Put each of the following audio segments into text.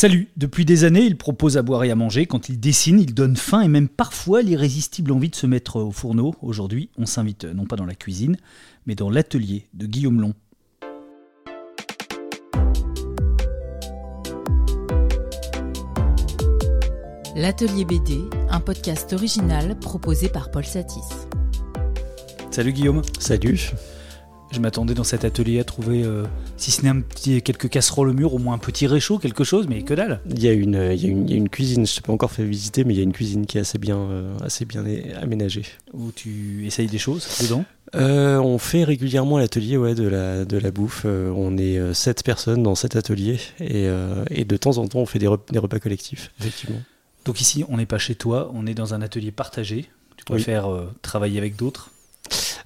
Salut, depuis des années, il propose à boire et à manger. Quand il dessine, il donne faim et même parfois l'irrésistible envie de se mettre au fourneau. Aujourd'hui, on s'invite non pas dans la cuisine, mais dans l'atelier de Guillaume Long. L'Atelier BD, un podcast original proposé par Paul Satis. Salut Guillaume. Salut. Je m'attendais dans cet atelier à trouver, euh, si ce n'est un petit, quelques casseroles au mur, au moins un petit réchaud, quelque chose, mais que dalle. Il y a une, il y a une, il y a une cuisine, je ne t'ai pas encore fait visiter, mais il y a une cuisine qui est assez bien, euh, assez bien aménagée. Où tu essayes des choses dedans? Euh, on fait régulièrement l'atelier ouais, de, la, de la bouffe. On est sept personnes dans cet atelier et, et de temps en temps on fait des, rep- des repas collectifs, effectivement. Donc ici, on n'est pas chez toi, on est dans un atelier partagé. Tu préfères travailler avec d'autres?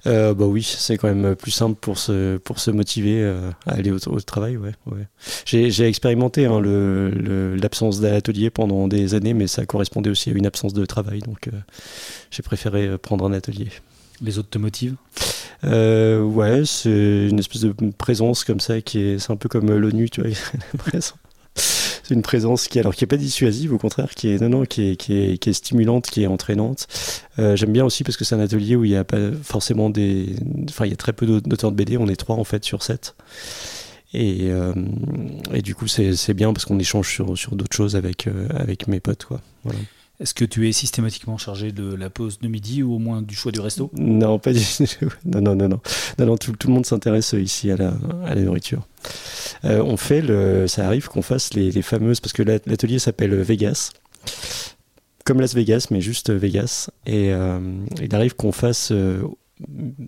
Bah oui, c'est quand même plus simple pour se, pour se motiver euh, à aller au, au travail. Ouais, ouais. J'ai, j'ai expérimenté hein, le, le- l'absence d'atelier pendant des années, mais ça correspondait aussi à une absence de travail, donc euh, j'ai préféré euh, prendre un atelier. Les autres te motivent? Euh, ouais, c'est une espèce de présence comme ça qui est, c'est un peu comme euh, l'ONU, tu vois. la présence. Une présence qui, alors qui est pas dissuasive, au contraire, qui est non non, qui est, qui est, qui est stimulante, qui est entraînante. Euh, j'aime bien aussi parce que c'est un atelier où il y a pas forcément des, enfin il y a très peu d'aut- d'auteurs de BD. On est trois en fait sur sept. Et, euh, et du coup c'est bien parce qu'on échange sur, sur d'autres choses avec euh, avec mes potes quoi. Est-ce que tu es systématiquement chargé de la pause de midi ou au moins du choix du resto? Non, pas du tout. Non, non, non, non. non, tout, tout le monde s'intéresse ici à la, nourriture. Euh, on fait le, ça arrive qu'on fasse les, fameuses, parce que la- l'atelier s'appelle Vegas, comme Las Vegas, mais juste Vegas. Et euh, il arrive qu'on fasse euh,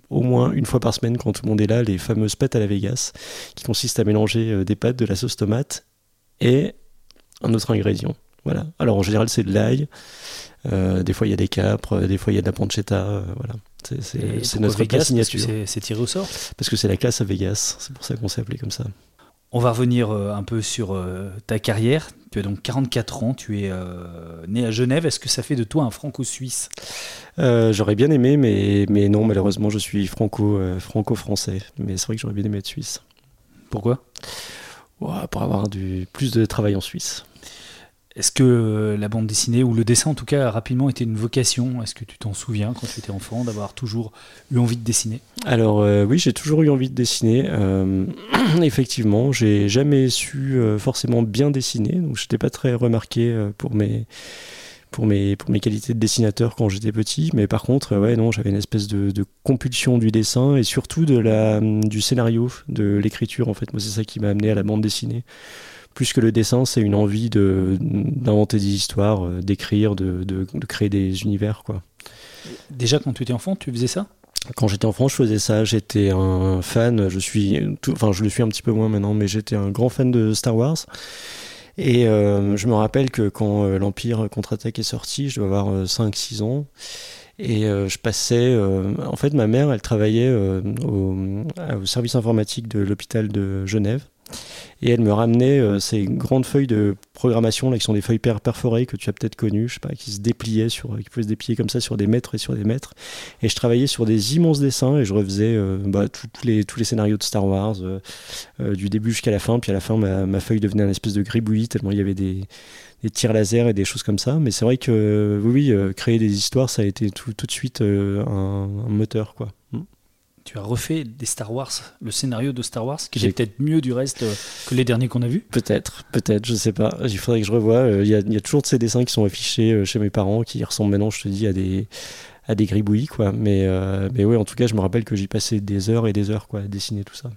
au moins une fois par semaine, quand tout le monde est là, les fameuses pâtes à la Vegas, qui consistent à mélanger des pâtes, de la sauce tomate et un autre ingrédient. Voilà. Alors en général, c'est de l'ail. Euh, des fois, il y a des capres. euh, Des fois, il y a de la pancetta. euh, voilà. C'est- notre Vegas signature. c'est- tiré au sort Parce que c'est la classe à Vegas. C'est pour ça qu'on s'est appelé comme ça. On va revenir un peu sur ta carrière. Tu as donc 44 ans, tu es né à Genève. Est-ce que ça fait de toi un franco-suisse Euh, j'aurais bien aimé, mais, mais non, malheureusement, je suis franco, franco-français. Mais c'est vrai que j'aurais bien aimé être suisse. Pourquoi? Pour avoir du, plus de travail en Suisse. Est-ce que euh, la bande dessinée, ou le dessin en tout cas, a rapidement été une vocation? Est-ce que tu t'en souviens quand tu étais enfant d'avoir toujours eu envie de dessiner? Alors euh, oui, j'ai toujours eu envie de dessiner. Euh, effectivement, j'ai jamais su forcément bien dessiner, donc je n'étais pas très remarqué pour mes qualités de dessinateur quand j'étais petit. Mais par contre, ouais, non, j'avais une espèce de, de compulsion du dessin et surtout de la du scénario, de l'écriture. En fait, moi, c'est ça qui m'a amené à la bande dessinée. Plus que le dessin, c'est une envie de d'inventer des histoires, euh, d'écrire, de, de, de créer des univers, quoi. Déjà quand tu étais enfant, tu faisais ça? Quand j'étais enfant, je faisais ça. J'étais un fan. Je suis, tout- enfin, je le suis un petit peu moins maintenant, mais j'étais un grand fan de Star Wars. Et euh, je me rappelle que quand euh, l'Empire contre-attaque est sorti, je dois avoir 5-6 ans. Et euh, je passais. euh, en fait, ma mère, elle travaillait euh, au, au service informatique de l'hôpital de Genève. Et elle me ramenait euh, ces grandes feuilles de programmation, là, qui sont des feuilles per- perforées que tu as peut-être connues, je sais pas, qui se dépliaient sur, qui pouvaient se déplier comme ça sur des mètres et sur des mètres. Et je travaillais sur des immenses dessins et je refaisais euh, bah, tous les, tous les scénarios de Star Wars, euh, du début jusqu'à la fin. Puis à la fin, ma, feuille devenait un espèce de gribouillis, tellement il y avait des, tirs laser et des choses comme ça. Mais c'est vrai que, oui, créer des histoires, ça a été tout, de suite un, un moteur, quoi. Tu as refait des Star Wars, le scénario de Star Wars, qui est peut-être mieux du reste euh, que les derniers qu'on a vus? Peut-être, peut-être, je sais pas. Il faudrait que je revoie. Euh, Il y, a, il y a toujours de ces dessins qui sont affichés euh, chez mes parents qui ressemblent maintenant, je te dis, à des à des gribouillis, quoi. Mais, mais ouais, en tout cas, je me rappelle que j'y passais des heures et des heures, quoi, à dessiner tout ça.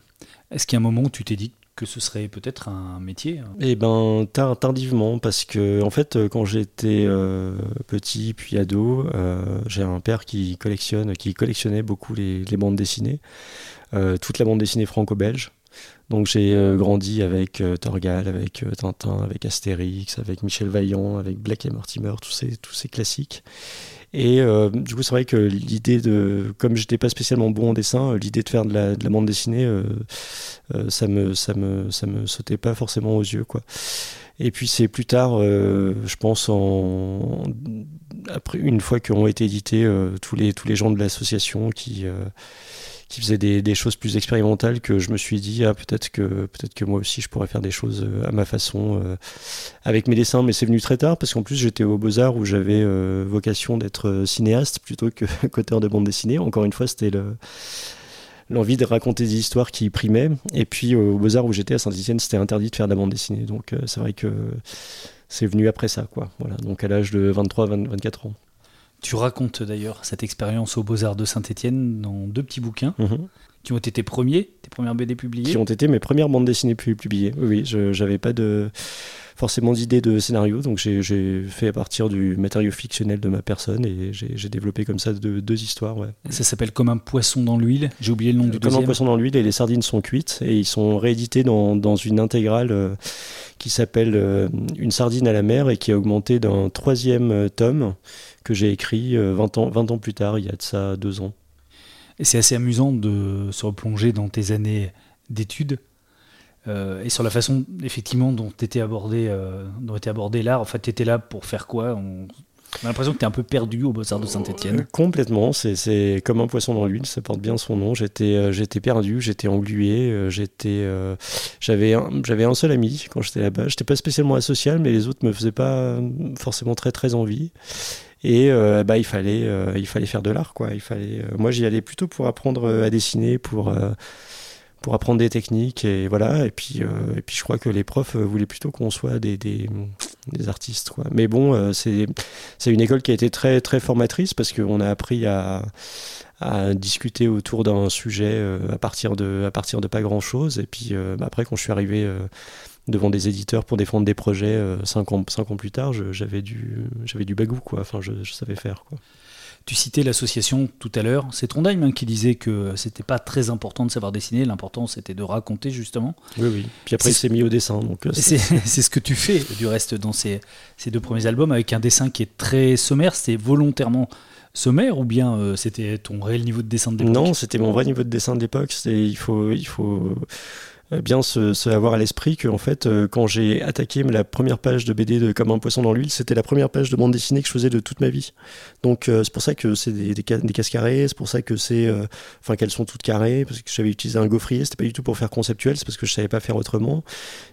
Est-ce qu'il y a un moment où tu t'es dit que ce serait peut-être un métier hein Eh ben tard- tardivement parce que en fait euh, quand j'étais euh, petit puis ado, euh, j'ai un père qui collectionne, qui collectionnait beaucoup les, bandes dessinées, euh, toute la bande dessinée franco-belge. Donc j'ai grandi avec Torgal, avec Tintin, avec Astérix, avec Michel Vaillant, avec Black et Mortimer, tous ces tous ces classiques. Et euh, du coup, c'est vrai que l'idée de, comme j'étais pas spécialement bon en dessin, euh, l'idée de faire de la, de la bande dessinée, euh, euh, ça me, ça me, ça me sautait pas forcément aux yeux, quoi. Et puis c'est plus tard, euh, je pense, en, après une fois qu'ont été édités tous les tous les gens de l'association qui qui faisait des, choses plus expérimentales que je me suis dit ah peut-être que peut-être que moi aussi je pourrais faire des choses à ma façon avec mes dessins mais c'est venu très tard parce qu'en plus j'étais au Beaux-Arts où j'avais vocation d'être cinéaste plutôt que qu'auteur de bande dessinée encore une fois c'était le l'envie de raconter des histoires qui primait. Et puis au Beaux-Arts où j'étais à Saint-Etienne, c'était interdit de faire de la bande dessinée. Donc euh, c'est vrai que c'est venu après ça, quoi. Voilà, donc à l'âge de 23-24 ans. Tu racontes d'ailleurs cette expérience au Beaux-Arts de Saint-Etienne dans deux petits bouquins. Mhm. Qui ont été tes premiers, tes premières BD publiées Qui ont été mes premières bandes dessinées publiées. Oui, oui, je n'avais pas de forcément d'idées de scénario. Donc j'ai fait à partir du matériau fictionnel de ma personne et j'ai développé comme ça deux, histoires. Ouais. Ça s'appelle Comme un poisson dans l'huile. J'ai oublié le nom du Comme un poisson dans l'huile et les sardines sont cuites et ils sont réédités dans, dans une intégrale euh, qui s'appelle euh, Une sardine à la mer et qui a augmenté d'un troisième euh, tome que j'ai écrit 20 ans, 20 ans plus tard, il y a de ça deux ans. Et c'est assez amusant de se replonger dans tes années d'études euh, et sur la façon, effectivement, dont était abordé, euh, dont était abordé l'art. En fait, tu étais là pour faire quoi? On... a l'impression que tu es un peu perdu au Beaux-Arts de Saint-Etienne. complètement, c'est comme un poisson dans l'huile, ça porte bien son nom. J'étais euh, j'étais perdu, j'étais englué, j'étais j'avais un, un seul ami quand j'étais là-bas. J'étais pas spécialement asocial, mais les autres me faisaient pas forcément très très envie. Et bah, il, fallait, il fallait faire de l'art. quoi. Il fallait, moi, j'y allais plutôt pour apprendre à dessiner, pour pour apprendre des techniques et voilà. Et puis euh, et puis je crois que les profs euh, voulaient plutôt qu'on soit des, des, artistes quoi. Mais bon euh, c'est c'est une école qui a été très très formatrice parce qu'on a appris à à discuter autour d'un sujet à partir de à partir de pas grand chose et puis bah, après quand je suis arrivé devant des éditeurs pour défendre des projets cinq ans cinq ans plus tard j'avais du j'avais du bagou quoi. Enfin je, je savais faire quoi tu citais l'association tout à l'heure. C'est Trondheim hein, qui disait que c'était pas très important de savoir dessiner. L'important, c'était de raconter, justement. Oui, oui. Puis après, il s'est mis au dessin. Donc euh, c'est ce que tu fais, du reste, dans ces, ces, deux premiers albums, avec un dessin qui est très sommaire. C'est volontairement sommaire ou bien euh, c'était ton réel niveau de dessin de l'époque? Non, c'était mon vrai niveau de dessin de l'époque. Il faut, il faut bien se, avoir à l'esprit que en fait euh, quand j'ai attaqué la première page de BD de Comme un poisson dans l'huile, c'était la première page de bande dessinée que je faisais de toute ma vie. Donc euh, c'est pour ça que c'est des, des, cases carrées, c'est pour ça que c'est enfin qu'elles sont toutes carrées parce que j'avais utilisé un gaufrier, c'était pas du tout pour faire conceptuel, c'est parce que je savais pas faire autrement.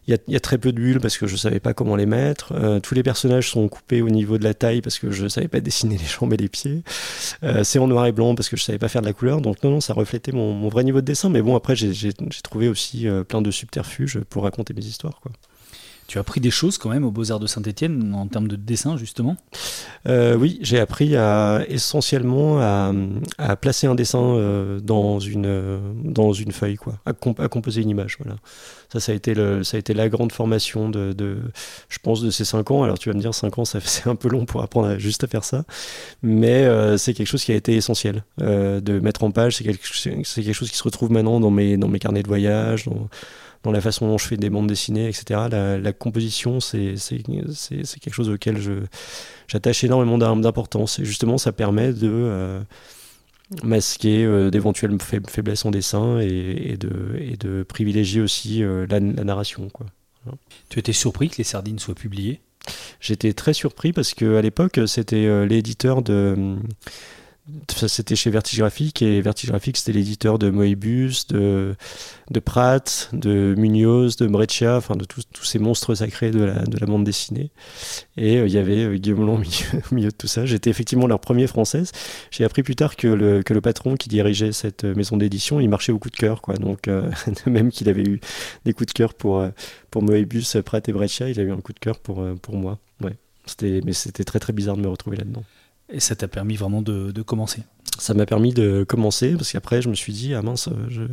Il y a, y a, très peu de bulles parce que je savais pas comment les mettre. tous les personnages sont coupés au niveau de la taille parce que je savais pas dessiner les jambes et les pieds. c'est en noir et blanc parce que je savais pas faire de la couleur. Donc non non, ça reflétait mon, mon vrai niveau de dessin mais bon après j'ai trouvé aussi plein de subterfuges pour raconter mes histoires. Quoi. Tu as appris des choses quand même aux Beaux-Arts de Saint-Etienne en termes de dessin, justement? Euh, Oui, j'ai appris essentiellement à, placer un dessin euh, dans, une, dans une feuille, quoi, à, composer une image. Voilà. Ça, ça a, été ça a été la grande formation de, je pense, de ces 5 ans. Alors tu vas me dire, 5 ans, c'est un peu long pour apprendre juste à faire ça. Mais euh, c'est quelque chose qui a été essentiel. de mettre en page, c'est quelque, quelque, chose qui se retrouve maintenant dans mes, dans mes carnets de voyage, dans la façon dont je fais des bandes dessinées, etc. La, composition, c'est quelque chose auquel j'attache énormément d'importance. Et justement, ça permet de euh, masquer euh, d'éventuelles faiblesses en dessin et, de, et, de, privilégier aussi euh, la, narration. Quoi. Tu étais surpris que les sardines soient publiées? J'étais très surpris parce qu'à l'époque, c'était l'éditeur de c'était chez Vertigraphique et Vertigraphique c'était l'éditeur de Moebius, de, de Pratt, de Munoz, de Breccia, enfin de tous ces monstres sacrés de la, de la bande dessinée. Et euh, il y avait euh, Guillaume Long au milieu, de tout ça. J'étais effectivement leur premier française. J'ai appris plus tard que le, que le patron qui dirigeait cette euh, maison d'édition, il marchait au coup de cœur. Quoi. Donc même qu'il avait eu des coups de cœur pour, pour Moebius, Pratt et Breccia, il a eu un coup de cœur pour, pour moi. Ouais. Mais c'était très très bizarre de me retrouver là-dedans. Et ça t'a permis vraiment de, commencer Ça m'a permis de commencer, parce qu'après, je me suis dit, ah mince, je,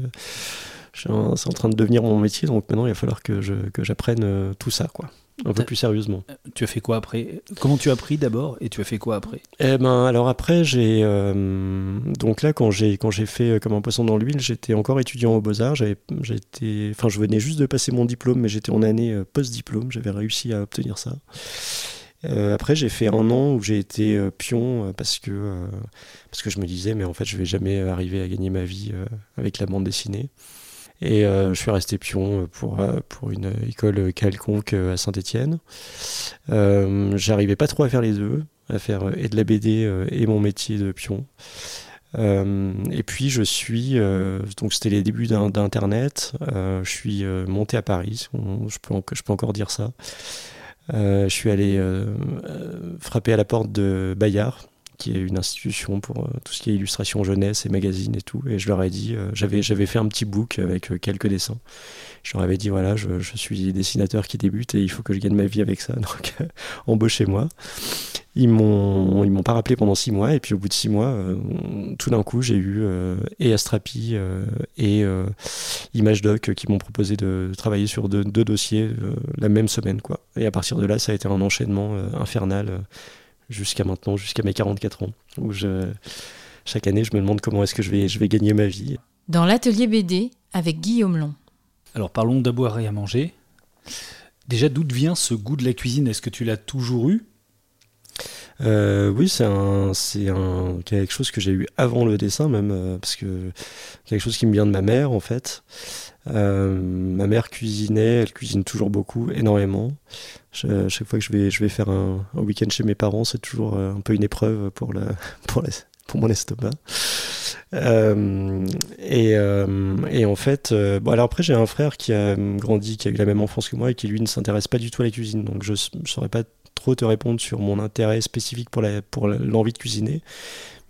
c'est en train de devenir mon métier, donc maintenant, il va falloir que, je, que j'apprenne euh, tout ça, quoi. Un peu plus sérieusement. Euh, tu as fait quoi après? Comment tu as appris d'abord et tu as fait quoi après? Eh ben alors après j'ai euh, donc là quand j'ai quand j'ai fait comme un poisson dans l'huile j'étais encore étudiant aux beaux arts j'étais enfin je venais juste de passer mon diplôme mais j'étais en année post diplôme j'avais réussi à obtenir ça euh, après, j'ai fait un an où j'ai été euh, pion euh, parce que, parce que je me disais, mais en fait, je vais jamais arriver à gagner ma vie avec la bande dessinée. Et je suis resté pion pour, pour une école quelconque à Saint-Étienne. J'arrivais pas trop à faire les deux, à faire et de la BD et mon métier de pion. et puis je suis, donc c'était les débuts d'Internet, je suis monté à Paris, je peux, je peux encore dire ça. Je suis allé frapper à la porte de Bayard, qui est une institution pour euh, tout ce qui est illustration jeunesse et magazine et tout. Et je leur ai dit, euh, j'avais, j'avais fait un petit book avec euh, quelques dessins. Je leur avais dit, voilà, je, je, suis dessinateur qui débute et il faut que je gagne ma vie avec ça, donc embauchez-moi. Ils m'ont, ils m'ont pas rappelé pendant six mois et puis au bout de six mois, tout d'un coup, j'ai eu et Astrapi et ImageDoc qui m'ont proposé de travailler sur deux, deux dossiers la même semaine, quoi. Et à partir de là, ça a été un enchaînement infernal jusqu'à maintenant, jusqu'à mes 44 ans, où je, chaque année, je me demande comment est-ce que je vais, je vais gagner ma vie. Dans l'atelier BD avec Guillaume Long. Alors parlons d'aboire et à manger. Déjà, d'où vient ce goût de la cuisine? Est-ce que tu l'as toujours eu? Euh, oui, c'est un, c'est un, quelque chose que j'ai eu avant le dessin même, euh, parce que quelque chose qui me vient de ma mère en fait. Euh, ma mère cuisinait, elle cuisine toujours beaucoup, énormément. chaque fois que je vais, je vais faire un, week-end chez mes parents, c'est toujours un peu une épreuve pour, la, pour, pour mon estomac. et, et, en fait, bon, alors après, j'ai un frère qui a grandi, qui a eu la même enfance que moi et qui lui ne s'intéresse pas du tout à la cuisine. Donc je ne saurais pas te répondre sur mon intérêt spécifique pour l'envie pour de cuisiner.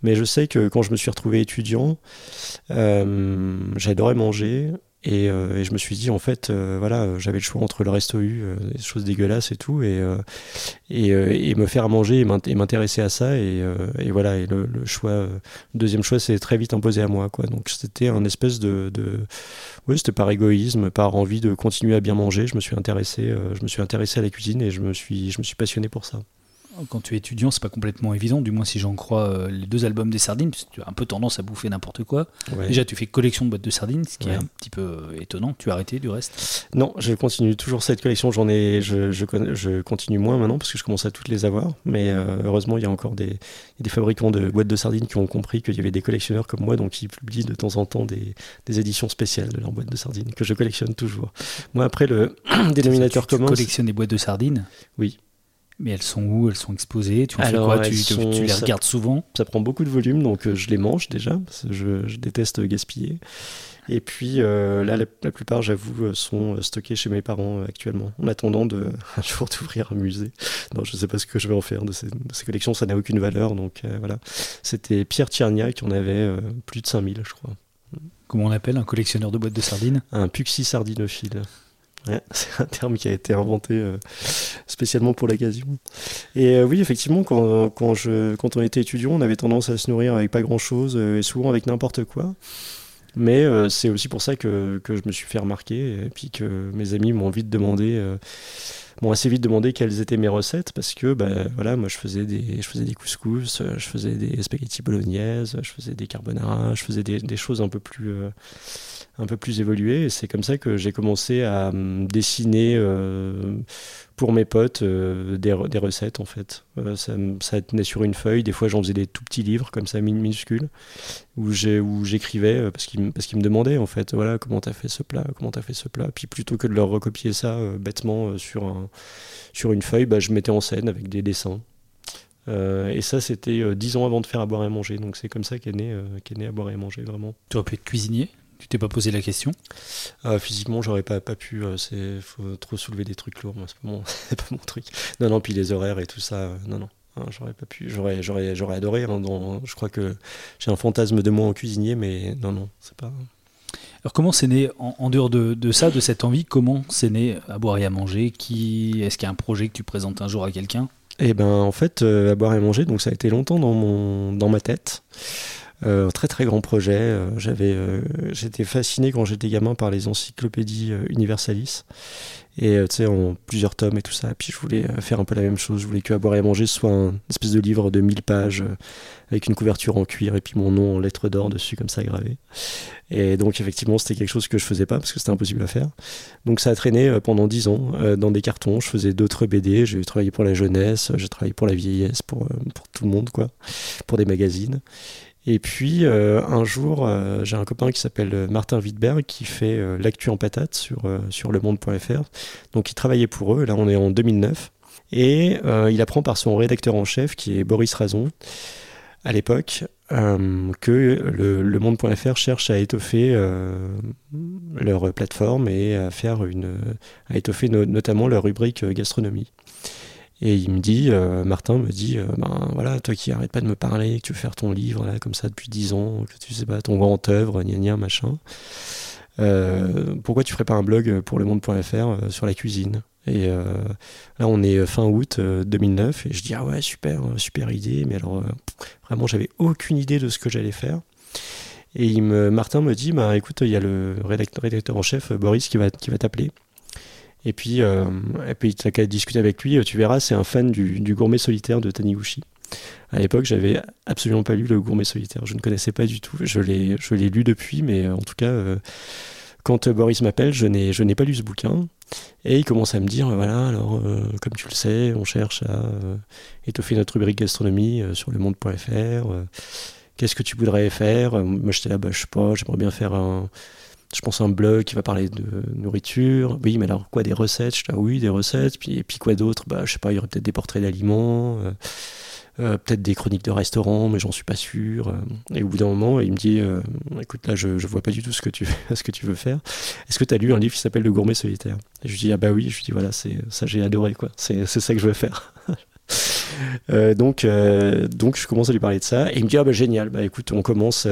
Mais je sais que quand je me suis retrouvé étudiant, euh, j'adorais manger. Euh, et, je me suis dit, en fait, euh, voilà, j'avais le choix entre le resto U, des choses dégueulasses et tout, et, et, me faire manger et m'intéresser à ça. Et, voilà, et le, choix, deuxième choix, c'est très vite imposé à moi. Quoi. Donc c'était un espèce de, de oui, c'était par égoïsme, par envie de continuer à bien manger. Je me suis intéressé, je me suis intéressé à la cuisine et je me suis, je me suis passionné pour ça quand tu es étudiant, c'est pas complètement évident, du moins si j'en crois euh, les deux albums des sardines, parce que tu as un peu tendance à bouffer n'importe quoi. Déjà, tu fais collection de boîtes de sardines, ce qui est un petit peu euh, étonnant. Tu as arrêté du reste? Non, je continue toujours cette collection. J'en ai, je, je, continue moins maintenant parce que je commence à toutes les avoir. Mais euh, heureusement, il y a encore des, des, fabricants de boîtes de sardines qui ont compris qu'il y avait des collectionneurs comme moi, donc qui publient de temps en temps des, des éditions spéciales de leurs boîtes de sardines que je collectionne toujours. Moi, après le dénominateur commun. Tu collectionnes des boîtes de sardines? Oui. Mais elles sont où? Elles sont exposées? Tu en fais quoi? tu, les regardes souvent? Ça prend beaucoup de volume, donc euh, je les mange déjà, parce que je, déteste gaspiller. Et puis euh, là, la, plupart, j'avoue, euh, sont stockés chez mes parents actuellement, en attendant de un jour d'ouvrir un musée. Non, je ne sais pas ce que je vais en faire de ces, collections, ça n'a aucune valeur, donc voilà. C'était Pierre Tiernia qui en avait plus de 5000, je crois. Comment on appelle un collectionneur de boîtes de sardines? Un puxi sardinophile. c'est un terme qui a été inventé euh, spécialement pour l'occasion. Et euh, oui, effectivement, quand, quand on était étudiant, on avait tendance à se nourrir avec pas grand-chose euh, et souvent avec n'importe quoi. Mais c'est aussi pour ça que, que, je me suis fait remarquer et puis que mes amis m'ont vite demandé m'ont assez vite demandé quelles étaient mes recettes parce que bah, voilà moi je faisais des je faisais des couscous je faisais des spaghettis bolognaises je faisais des carbonara je faisais des, choses un peu plus un peu plus évolué. Et c'est comme ça que j'ai commencé à dessiner euh, pour mes potes euh, des, des, recettes en fait. Euh, ça, tenait sur une feuille. Des fois, j'en faisais des tout petits livres comme ça, minuscules, où j'écrivais parce qu'ils parce qu'ils me demandaient en fait, voilà, comment t'as fait ce plat, comment t'as fait ce plat. Puis plutôt que de leur recopier ça bêtement sur un sur une feuille, bah, je mettais en scène avec des dessins. et ça, c'était dix ans avant de faire à boire et à manger. Donc c'est comme ça qu'est né, qu'est né à boire et à manger, vraiment. Tu aurais pu être cuisinier? Tu t'es pas posé la question? Euh, Physiquement, j'aurais pas, pas pu. Euh, c'est faut trop soulever des trucs lourds. c'est pas mon, pas mon truc. Non, non. Puis les horaires et tout ça. Euh, non, non. Hein, j'aurais pas pu. J'aurais, j'aurais, j'aurais adoré. Hein, je crois que j'ai un fantasme de moi en cuisinier, mais non, non, c'est pas. Alors comment c'est né en, dehors de, de, ça, de cette envie Comment c'est né à boire et à manger? Qui est-ce qu'il y a un projet que tu présentes un jour à quelqu'un? Eh ben, en fait, à boire et à manger, donc ça a été longtemps dans mon dans ma tête. Euh, très très grand projet. Euh, j'avais, euh, j'étais fasciné quand j'étais gamin par les encyclopédies Universalis et tu sais en plusieurs tomes et tout ça. Puis je voulais faire un peu la même chose. Je voulais que à boire et à manger soit un espèce de livre de 1000 pages avec une couverture en cuir et puis mon nom en lettres d'or dessus comme ça gravé. Et donc effectivement c'était quelque chose que je faisais pas parce que c'était impossible à faire. Donc ça a traîné pendant 10 ans dans des cartons. Je faisais d'autres BD. J'ai travaillé pour la jeunesse, j'ai travaillé pour la vieillesse, pour, pour tout le monde quoi, pour des magazines. Et puis euh, un jour, euh, j'ai un copain qui s'appelle euh, Martin Wittberg qui fait l'actu en patate sur, sur lemonde.fr. Donc il travaillait pour eux, là on est en 2009. Et il apprend par son rédacteur en chef qui est Boris Razon à l'époque que le, monde.fr cherche à étoffer leur plateforme et à faire une, à étoffer notamment leur rubrique gastronomie. Et il me dit, Martin me dit, ben voilà, toi qui arrêtes pas de me parler, que tu veux faire ton livre là comme ça depuis 10 ans, que tu sais pas ton grand œuvre, gna gna machin. pourquoi tu ferais pas un blog pour le monde.fr sur la cuisine? Et euh, là, on est fin août 2009 euh, et je dis ah ouais super super idée, mais alors euh, vraiment j'avais aucune idée de ce que j'allais faire. Et Martin me dit bah écoute il y a le rédacteur, en chef Boris qui va t'appeler. Et puis, et puis qu'à discuter avec lui, tu verras, c'est un fan du, du, gourmet solitaire de Taniguchi. À l'époque, j'avais absolument pas lu le gourmet solitaire, je ne connaissais pas du tout. Je l'ai, je l'ai lu depuis, mais en tout cas, quand Boris m'appelle, je n'ai, je n'ai pas lu ce bouquin. Et il commence à me dire, voilà, alors, euh, comme tu le sais, on cherche à euh, étoffer notre rubrique gastronomie euh, sur le monde.fr. Qu'est-ce que tu voudrais faire? Moi, j'étais là, bah, je sais pas, j'aimerais bien faire un, je pense un blog qui va parler de nourriture. Oui, mais alors quoi, des recettes? Je dis, ah oui, des recettes. Puis, et puis quoi d'autre? Bah, je sais pas, il y aurait peut-être des portraits d'aliments. Euh, peut-être des chroniques de restaurants, mais j'en suis pas sûr. Euh. Et au bout d'un moment, il me dit euh, Écoute, là, je, je vois pas du tout ce que tu, ce que tu veux faire. Est-ce que tu as lu un livre qui s'appelle Le gourmet solitaire? Je lui dis Ah bah oui, je lui dis Voilà, c'est, ça j'ai adoré, quoi. C'est, ça que je veux faire. donc, donc je commence à lui parler de ça et il me dit ah bah génial bah écoute on commence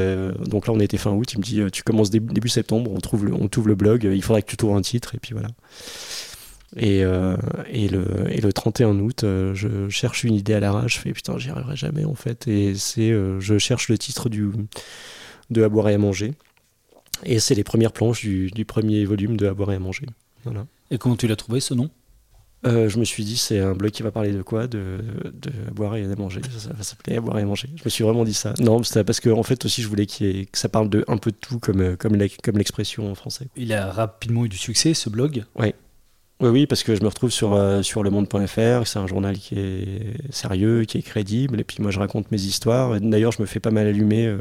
donc là on était fin août il me dit tu commences début, septembre on trouve le, on trouve le blog il faudra que tu trouves un titre et puis voilà et, euh, et, le, et le 31 août, euh, je cherche une idée à l'arrache, je fais putain, j'y arriverai jamais en fait. Et c'est, euh, je cherche le titre du, de À boire et à manger. Et c'est les premières planches du, du, premier volume de À boire et à manger. Voilà. Et comment tu l'as trouvé ce nom? Je me suis dit, c'est un blog qui va parler de quoi? De, boire et manger. Ça, va s'appeler à boire et manger. Je me suis vraiment dit ça. Non, c'était parce que en fait aussi, je voulais que ça parle de un peu de tout, comme, comme, l'expression en français. Il a rapidement eu du succès, ce blog? Oui. Oui, oui, parce que je me retrouve sur, euh, sur le monde.fr, c'est un journal qui est sérieux, qui est crédible, et puis moi je raconte mes histoires. D'ailleurs, je me fais pas mal allumer euh,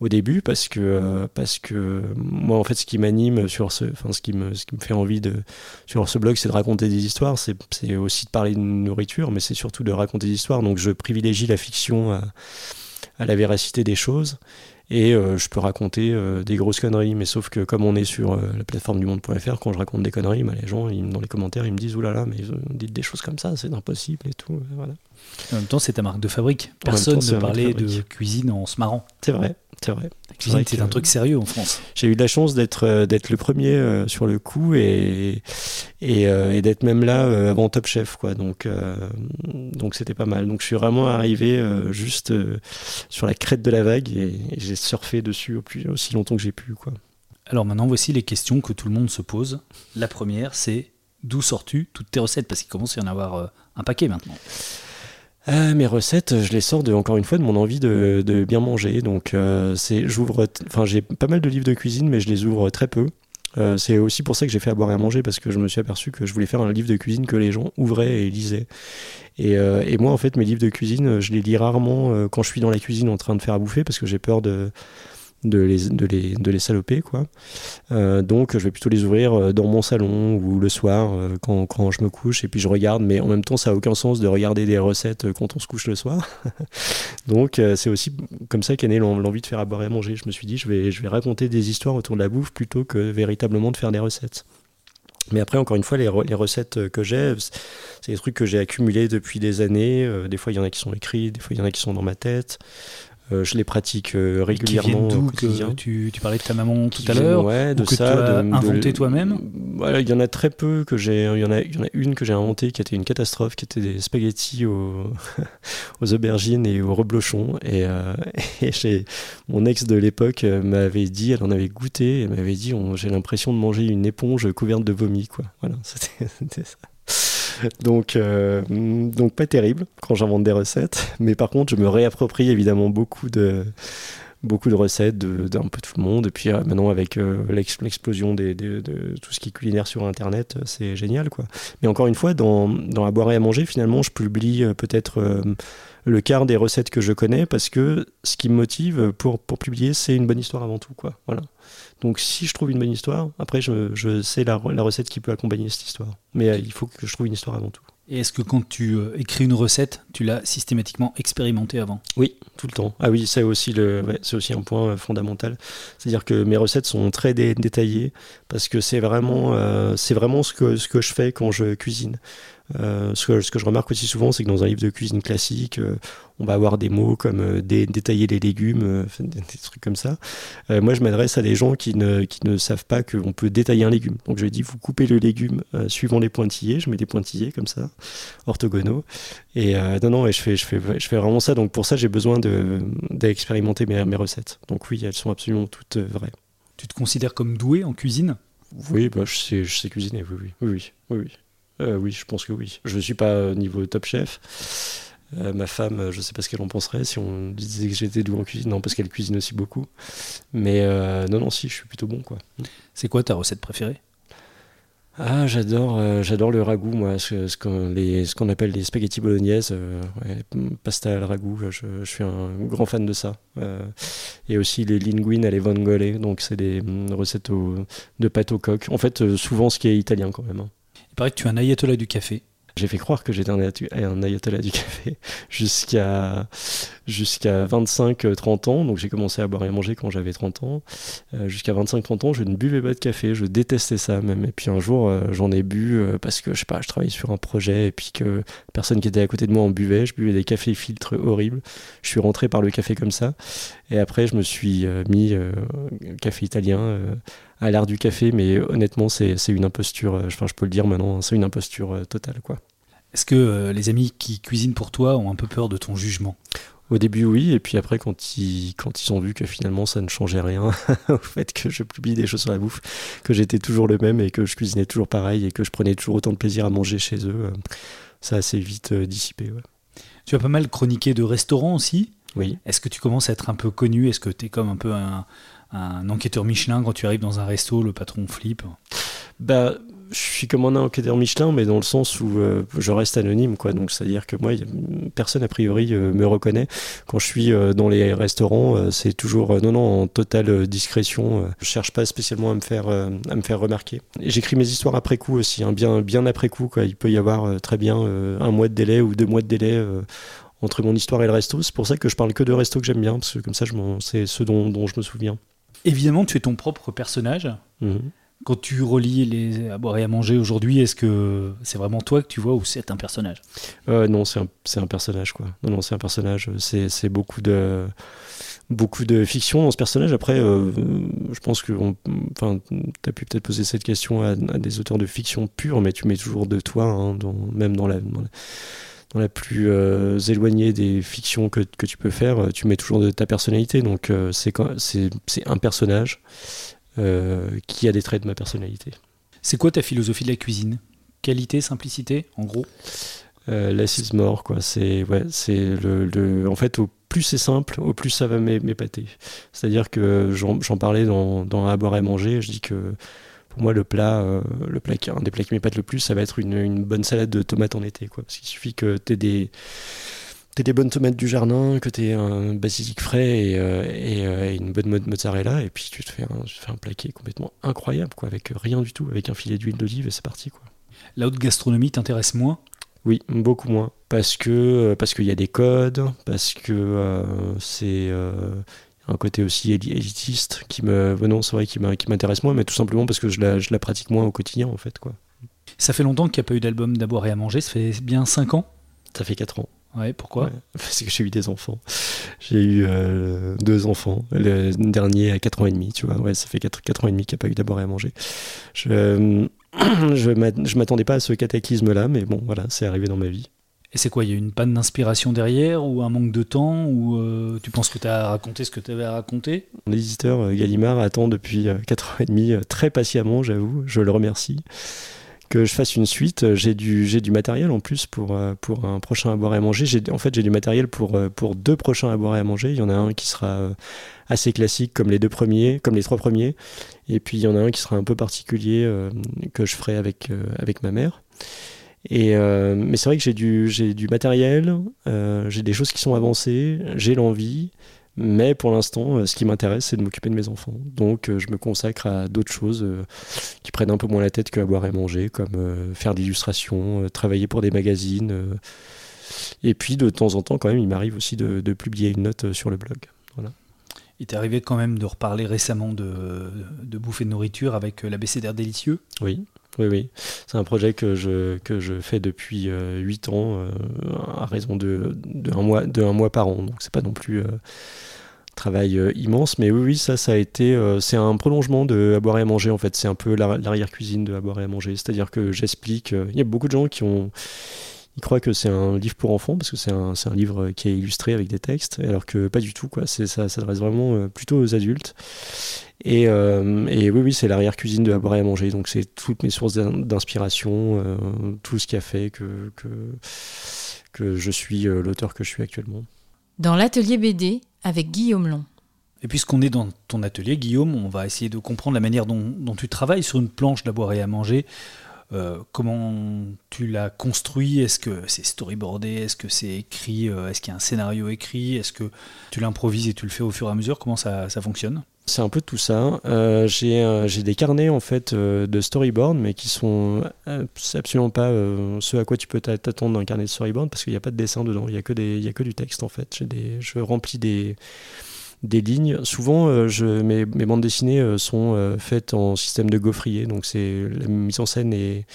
au début parce que, euh, parce que moi, en fait, ce qui m'anime sur ce, enfin, ce qui me, ce qui me fait envie de, sur ce blog, c'est de raconter des histoires. C'est aussi de parler de nourriture, mais c'est surtout de raconter des histoires. Donc, je privilégie la fiction à, à la véracité des choses. Et euh, je peux raconter euh, des grosses conneries, mais sauf que comme on est sur euh, la plateforme du monde.fr, quand je raconte des conneries, bah, les gens dans les commentaires ils me disent oulala, mais dites des choses comme ça, c'est impossible et tout. Voilà. En même temps, c'est ta marque de fabrique. Personne ne parlait de cuisine en se marrant. C'est vrai. C'est vrai. La cuisine, c'est un truc sérieux en France. J'ai eu de la chance d'être euh, d'être le premier euh, sur le coup et et, euh, et d'être même là avant Top Chef quoi. Donc donc c'était pas mal. Donc je suis vraiment arrivé juste sur la crête de la vague et, j'ai surfé dessus au plus, aussi longtemps que j'ai pu quoi. Alors maintenant voici les questions que tout le monde se pose. La première c'est d'où sors-tu toutes tes recettes? Parce qu'il commence à y en avoir un paquet maintenant. Euh, mes recettes, je les sors de, encore une fois de mon envie de, bien manger. Donc, euh, j'ouvre, enfin, j'ai pas mal de livres de cuisine, mais je les ouvre très peu. Euh, c'est aussi pour ça que j'ai fait à boire et à manger parce que je me suis aperçu que je voulais faire un livre de cuisine que les gens ouvraient et lisaient. Et, et moi, en fait, mes livres de cuisine, je les lis rarement quand je suis dans la cuisine en train de faire à bouffer parce que j'ai peur de de les, de les, de les saloper. Quoi. Euh, donc je vais plutôt les ouvrir euh, dans mon salon ou le soir euh, quand, quand, je me couche et puis je regarde. Mais en même temps, ça n'a aucun sens de regarder des recettes quand on se couche le soir. donc c'est aussi comme ça qu'est née l'envie de faire à boire et à manger. Je me suis dit, je vais, je vais raconter des histoires autour de la bouffe plutôt que véritablement de faire des recettes. Mais après, encore une fois, les, les recettes que j'ai, c'est des trucs que j'ai accumulés depuis des années. des fois, il y en a qui sont écrits, des fois, il y en a qui sont dans ma tête. Euh, je les pratique euh, régulièrement. D'où que tu, tu, parlais de ta maman tout à l'heure Ouais, de que ça. Tu as inventé toi-même? Voilà, Il y en a très peu que j'ai. Il y en a, il y en a une que j'ai inventée qui était une catastrophe, qui était des spaghettis aux, aux aubergines et aux reblochons. Et, euh, et mon ex de l'époque m'avait dit, elle en avait goûté, elle m'avait dit j'ai l'impression de manger une éponge couverte de vomi. Quoi. Voilà, c'était ça. Donc, euh, donc pas terrible quand j'invente des recettes. Mais par contre, je me réapproprie évidemment beaucoup de, beaucoup de recettes d'un peu tout le monde. Et puis euh, maintenant, avec euh, l'explosion de, de, tout ce qui est culinaire sur Internet, c'est génial. quoi. Mais encore une fois, dans, dans À boire et à manger, finalement, je publie peut-être le quart des recettes que je connais parce que ce qui me motive pour, pour publier, c'est une bonne histoire avant tout. Quoi. Voilà. Donc si je trouve une bonne histoire, après je, je sais la, la, recette qui peut accompagner cette histoire. Mais euh, il faut que je trouve une histoire avant tout. Et est-ce que quand tu euh, écris une recette, tu l'as systématiquement expérimentée avant? Oui, tout le temps. Ah oui, c'est aussi, le, c'est aussi un point euh, fondamental. C'est-à-dire que mes recettes sont très détaillées parce que c'est vraiment, euh, c'est vraiment ce que, ce que je fais quand je cuisine. Euh, ce, que, ce, que, je remarque aussi souvent, c'est que dans un livre de cuisine classique, euh, on va avoir des mots comme euh, détailler les légumes, des, trucs comme ça. moi, je m'adresse à des gens qui ne, qui ne savent pas qu'on peut détailler un légume. Donc, je dis, vous coupez le légume suivant les pointillés. Je mets des pointillés comme ça, orthogonaux. Et non, non, et je fais, je, fais, je fais vraiment ça. Donc, pour ça, j'ai besoin d'expérimenter mes, mes recettes. Donc, oui, elles sont absolument toutes vraies. Tu te considères comme doué en cuisine? Oui, bah, je, sais, je sais cuisiner, oui, oui, oui, oui, oui. Euh, oui, je pense que oui. Je ne suis pas au niveau top chef. Euh, ma femme, je ne sais pas ce qu'elle en penserait si on disait que j'étais doux en cuisine. Non, parce qu'elle cuisine aussi beaucoup. Mais euh, non, non, si, je suis plutôt bon. quoi. C'est quoi ta recette préférée? Ah, j'adore, j'adore le ragoût, moi, ce, ce qu'on, appelle les spaghettis bolognaises, pasta al ragoût. Je, suis un grand fan de ça. et aussi les linguines à vongole, donc c'est des mm, recettes de pâte au coq. En fait, souvent ce qui est italien quand même. Hein. Il paraît que tu es un ayatollah du café. J'ai fait croire que j'étais un, ayatollah du café jusqu'à jusqu'à 25-30 ans. Donc j'ai commencé à boire et à manger quand j'avais 30 ans. Euh, jusqu'à 25-30 ans, je ne buvais pas de café. Je détestais ça même. Et puis un jour, euh, j'en ai bu euh, parce que je sais pas, je travaillais sur un projet et puis que personne qui était à côté de moi en buvait. Je buvais des cafés filtres horribles. Je suis rentré par le café comme ça. Et après, je me suis mis café italien à l'art du café, mais honnêtement, c'est une imposture, euh, enfin, je peux le dire maintenant, c'est une imposture euh, totale. quoi. Est-ce que euh, les amis qui cuisinent pour toi ont un peu peur de ton jugement? Au début, oui, et puis après, quand ils, quand ils ont vu que finalement ça ne changeait rien au fait que je publie des choses sur la bouffe, que j'étais toujours le même et que je cuisinais toujours pareil et que je prenais toujours autant de plaisir à manger chez eux, ça a assez vite dissipé. Tu as pas mal chroniqué de restaurants aussi? Oui. Est-ce que tu commences à être un peu connu? Est-ce que tu es comme un peu un, un enquêteur Michelin quand tu arrives dans un resto, le patron flippe? Bah, je suis comme un enquêteur Michelin, mais dans le sens où euh, je reste anonyme, quoi. Donc, c'est-à-dire que moi, personne a priori euh, me reconnaît. Quand je suis euh, dans les restaurants, c'est toujours non, non, en totale discrétion. je cherche pas spécialement à me faire, à me faire remarquer. J'écris mes histoires après coup aussi, hein, bien, bien après coup. Quoi. Il peut y avoir très bien un mois de délai ou deux mois de délai entre mon histoire et le resto. C'est pour ça que je parle que de resto que j'aime bien, parce que comme ça, c'est ce dont, dont je me souviens. Évidemment, tu es ton propre personnage. Mhm. Quand tu relis les à boire et à manger aujourd'hui, est-ce que c'est vraiment toi que tu vois ou c'est un personnage? Euh, Non, c'est un, un, personnage quoi. Non, non, c'est un personnage. C'est beaucoup de beaucoup de fiction dans ce personnage. Après, euh, je pense que enfin, tu as pu peut-être poser cette question à, des auteurs de fiction pure, mais tu mets toujours de toi, hein, même dans la, dans la la plus euh, éloignée des fictions que, que, tu peux faire, euh, tu mets toujours de ta personnalité. Donc euh, c'est un personnage qui a des traits de ma personnalité. C'est quoi ta philosophie de la cuisine? Qualité, simplicité, en gros? Euh, mort, quoi. C'est ouais, c'est le, le, en fait au plus c'est simple, au plus ça va m'épater. C'est-à-dire que j'en parlais dans, dans À boire et manger. Je dis que pour moi, le plat, euh, le plat un des plats qui m'épate le plus, ça va être une, bonne salade de tomates en été. Quoi. Parce qu'il suffit que tu aies des, des bonnes tomates du jardin, que tu aies un basilic frais et, euh, euh, et, une bonne mozzarella, et puis tu te fais un, tu fais un plat qui est complètement incroyable, quoi, avec rien du tout, avec un filet d'huile d'olive, et c'est parti. Quoi. La haute gastronomie t'intéresse moins? Oui, beaucoup moins. Parce que parce qu'il y a des codes, parce que c'est un côté aussi élitiste qui me non c'est vrai qui m'intéresse moins mais tout simplement parce que je la, je la, pratique moins au quotidien en fait quoi. Ça fait longtemps qu'il n'y a pas eu d'album d'abord et à manger ça fait bien 5 ans? Ça fait 4 ans. Ouais pourquoi? Parce que j'ai eu des enfants. J'ai eu euh, deux enfants le dernier à 4 ans et demi tu vois. Ouais ça fait 4, 4 ans et demi qu'il n'y a pas eu d'abord et à manger. Je je m'attendais pas à ce cataclysme là mais bon voilà c'est arrivé dans ma vie et c'est quoi Il y a une panne d'inspiration derrière ou un manque de temps Ou euh, tu penses que tu as raconté ce que tu avais à raconter L'éditeur euh, Gallimard attend depuis 4 ans et demi, euh, très patiemment, j'avoue, je le remercie, que je fasse une suite. J'ai du, du matériel en plus pour, pour un prochain à boire et à manger. En fait, j'ai du matériel pour, pour deux prochains à boire et à manger. Il y en a un qui sera assez classique comme les deux premiers, comme les trois premiers. Et puis il y en a un qui sera un peu particulier que je ferai avec, avec ma mère. Et euh, mais c'est vrai que j'ai du, j'ai du matériel, euh, j'ai des choses qui sont avancées, j'ai l'envie, Mais pour l'instant, ce qui m'intéresse, c'est de m'occuper de mes enfants. Donc je me consacre à d'autres choses qui prennent un peu moins la tête que à boire et manger, comme faire d'illustration, travailler pour des magazines. et puis de temps en temps, quand même, il m'arrive aussi de, de, publier une note sur le blog. Voilà. Il t'est arrivé quand même de reparler récemment de, de bouffer de nourriture avec l'ABCDR délicieux? Oui, oui, oui. C'est un projet que je, que je fais depuis euh, 8 ans, euh, à raison de, un mois, un mois par an. Donc, c'est pas non plus un euh, travail euh, immense. Mais oui, oui, ça, ça a été. c'est un prolongement de À boire et à manger, en fait. C'est un peu l'arrière-cuisine de À boire et à manger. C'est-à-dire que j'explique. Il y a beaucoup de gens qui ont il croit que c'est un livre pour enfants parce que c'est un, un, livre qui est illustré avec des textes, alors que pas du tout. Quoi. Ça s'adresse vraiment plutôt aux adultes. Et, euh, et oui, oui, c'est l'arrière-cuisine de à boire et à manger. Donc c'est toutes mes sources d'inspiration, euh, tout ce qui a fait que, que, que je suis l'auteur que je suis actuellement. Dans l'atelier BD avec Guillaume Long. Et puisqu'on est dans ton atelier, Guillaume, on va essayer de comprendre la manière dont, dont tu travailles sur une planche d'à et à manger. Euh, comment tu l'as construit? Est-ce que c'est storyboardé? Est-ce que c'est écrit? Euh, Est-ce qu'il y a un scénario écrit? Est-ce que tu l'improvises et tu le fais au fur et à mesure? Comment ça, ça fonctionne? C'est un peu tout ça. Euh, j'ai des carnets en fait de storyboard, mais qui sont absolument pas ce à quoi tu peux t'attendre d'un carnet de storyboard parce qu'il n'y a pas de dessin dedans. Il y a que des, il y a que du texte en fait. Des, je remplis des des lignes. Souvent, euh, je, mes, mes, bandes dessinées euh, sont euh, faites en système de gaufrier, donc c'est la mise en scène est,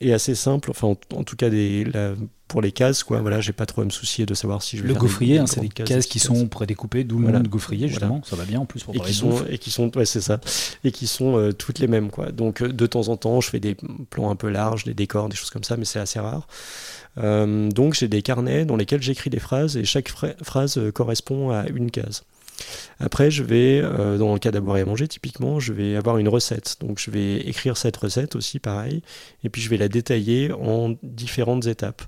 est assez simple. Enfin, en, tout cas, des, pour les cases, quoi. Voilà, j'ai pas trop à me soucier de savoir si je vais Le gaufrier, hein, c'est des cases, qui sont prédécoupées, d'où le nom de gaufrier justement. Ça va bien en plus pour et qui sont et qui sont, ouais, c'est ça, et qui sont toutes les mêmes, quoi. Donc de temps en temps, je fais des plans un peu larges, des décors, des choses comme ça, mais c'est assez rare. donc j'ai des carnets dans lesquels j'écris des phrases et chaque phrase correspond à une case. Après, je vais, euh, dans le cas d'avoir et à manger, typiquement, je vais avoir une recette. Donc, je vais écrire cette recette aussi, pareil, et puis je vais la détailler en différentes étapes.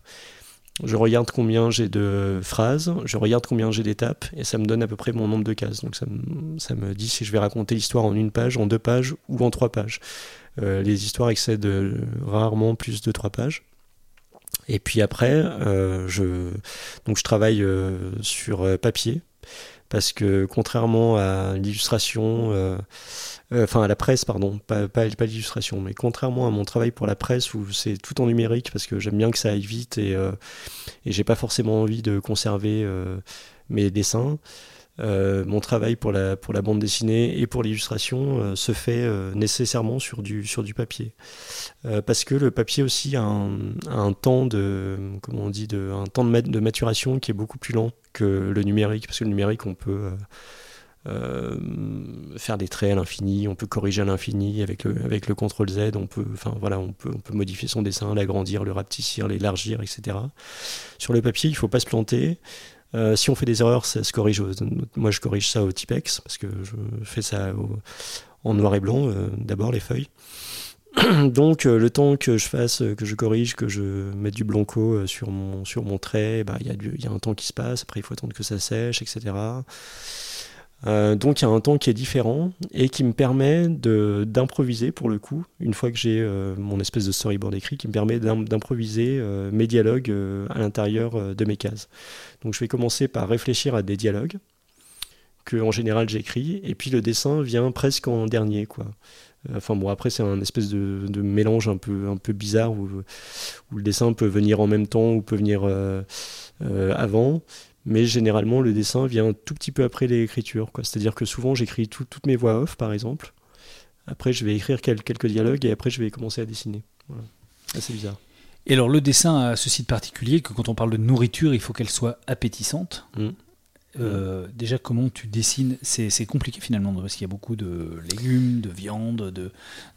Je regarde combien j'ai de phrases, je regarde combien j'ai d'étapes, et ça me donne à peu près mon nombre de cases. Donc, ça me, dit si je vais raconter l'histoire en une page, en deux pages ou en trois pages. Euh, les histoires excèdent euh, rarement plus de trois pages. Et puis après, je, donc je travaille sur papier parce que contrairement à l'illustration, euh, euh, enfin à la presse, pardon, pas, pas, l'illustration, mais contrairement à mon travail pour la presse où c'est tout en numérique parce que j'aime bien que ça aille vite et, euh, et j'ai pas forcément envie de conserver mes dessins. Mon travail pour la, pour la bande dessinée et pour l'illustration se fait nécessairement sur du, sur du papier. parce que le papier aussi a un, temps de, comment on dit, de, un temps de, maturation qui est beaucoup plus lent que le numérique, parce que le numérique, on peut euh, euh, faire des traits à l'infini, on peut corriger à l'infini avec le, avec le CTRL Z, on peut, voilà, on, peut, on peut modifier son dessin, l'agrandir, le rapetissir, l'élargir, etc. Sur le papier, il ne faut pas se planter. Euh, si on fait des erreurs, ça se corrige. Moi, je corrige ça au Tipex parce que je fais ça en noir et blanc, d'abord les feuilles. Donc euh, le temps que je fasse, euh, que je corrige, que je mette du blanco euh, sur mon, sur mon trait, bah, il bah, y, y, a un temps qui se passe, après il faut attendre que ça sèche, etc. donc il y a un temps qui est différent et qui me permet d'improviser pour le coup, une fois que j'ai mon espèce de storyboard écrit, qui me permet d'improviser mes dialogues à l'intérieur de mes cases. Donc je vais commencer par réfléchir à des dialogues que en général j'écris et puis le dessin vient presque en dernier quoi. Enfin bon, après c'est un espèce de, mélange un peu, un peu bizarre où, le dessin peut venir en même temps ou peut venir euh, euh, avant. Mais généralement, le dessin vient un tout petit peu après l'écriture. C'est-à-dire que souvent, j'écris toutes mes voix off, par exemple. Après, je vais écrire quelques dialogues et après, je vais commencer à dessiner. Voilà. C'est bizarre. Et alors, le dessin a ceci de particulier que quand on parle de nourriture, il faut qu'elle soit appétissante. Mmh. Euh, déjà, comment tu dessines C'est compliqué finalement, parce qu'il y a beaucoup de légumes, de viande, de, de,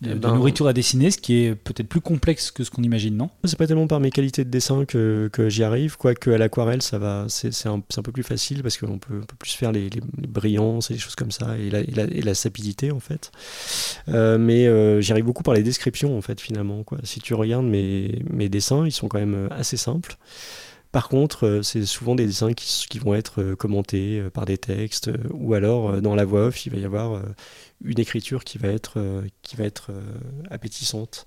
eh ben, nourriture à dessiner, ce qui est peut-être plus complexe que ce qu'on imagine, non? C'est pas tellement par mes qualités de dessin que, que j'y arrive, quoique à l'aquarelle, ça va, c'est un, un, peu plus facile parce qu'on peut, peut, plus faire les, les, brillances et les choses comme ça, et la, et la, sapidité en fait. Euh, mais euh, j'y arrive beaucoup par les descriptions en fait, finalement. Quoi. Si tu regardes mes, mes dessins, ils sont quand même assez simples Par contre, c'est souvent des dessins qui, vont être commentés par des textes, ou alors dans la voix off, il va y avoir une écriture qui va être, qui va être appétissante.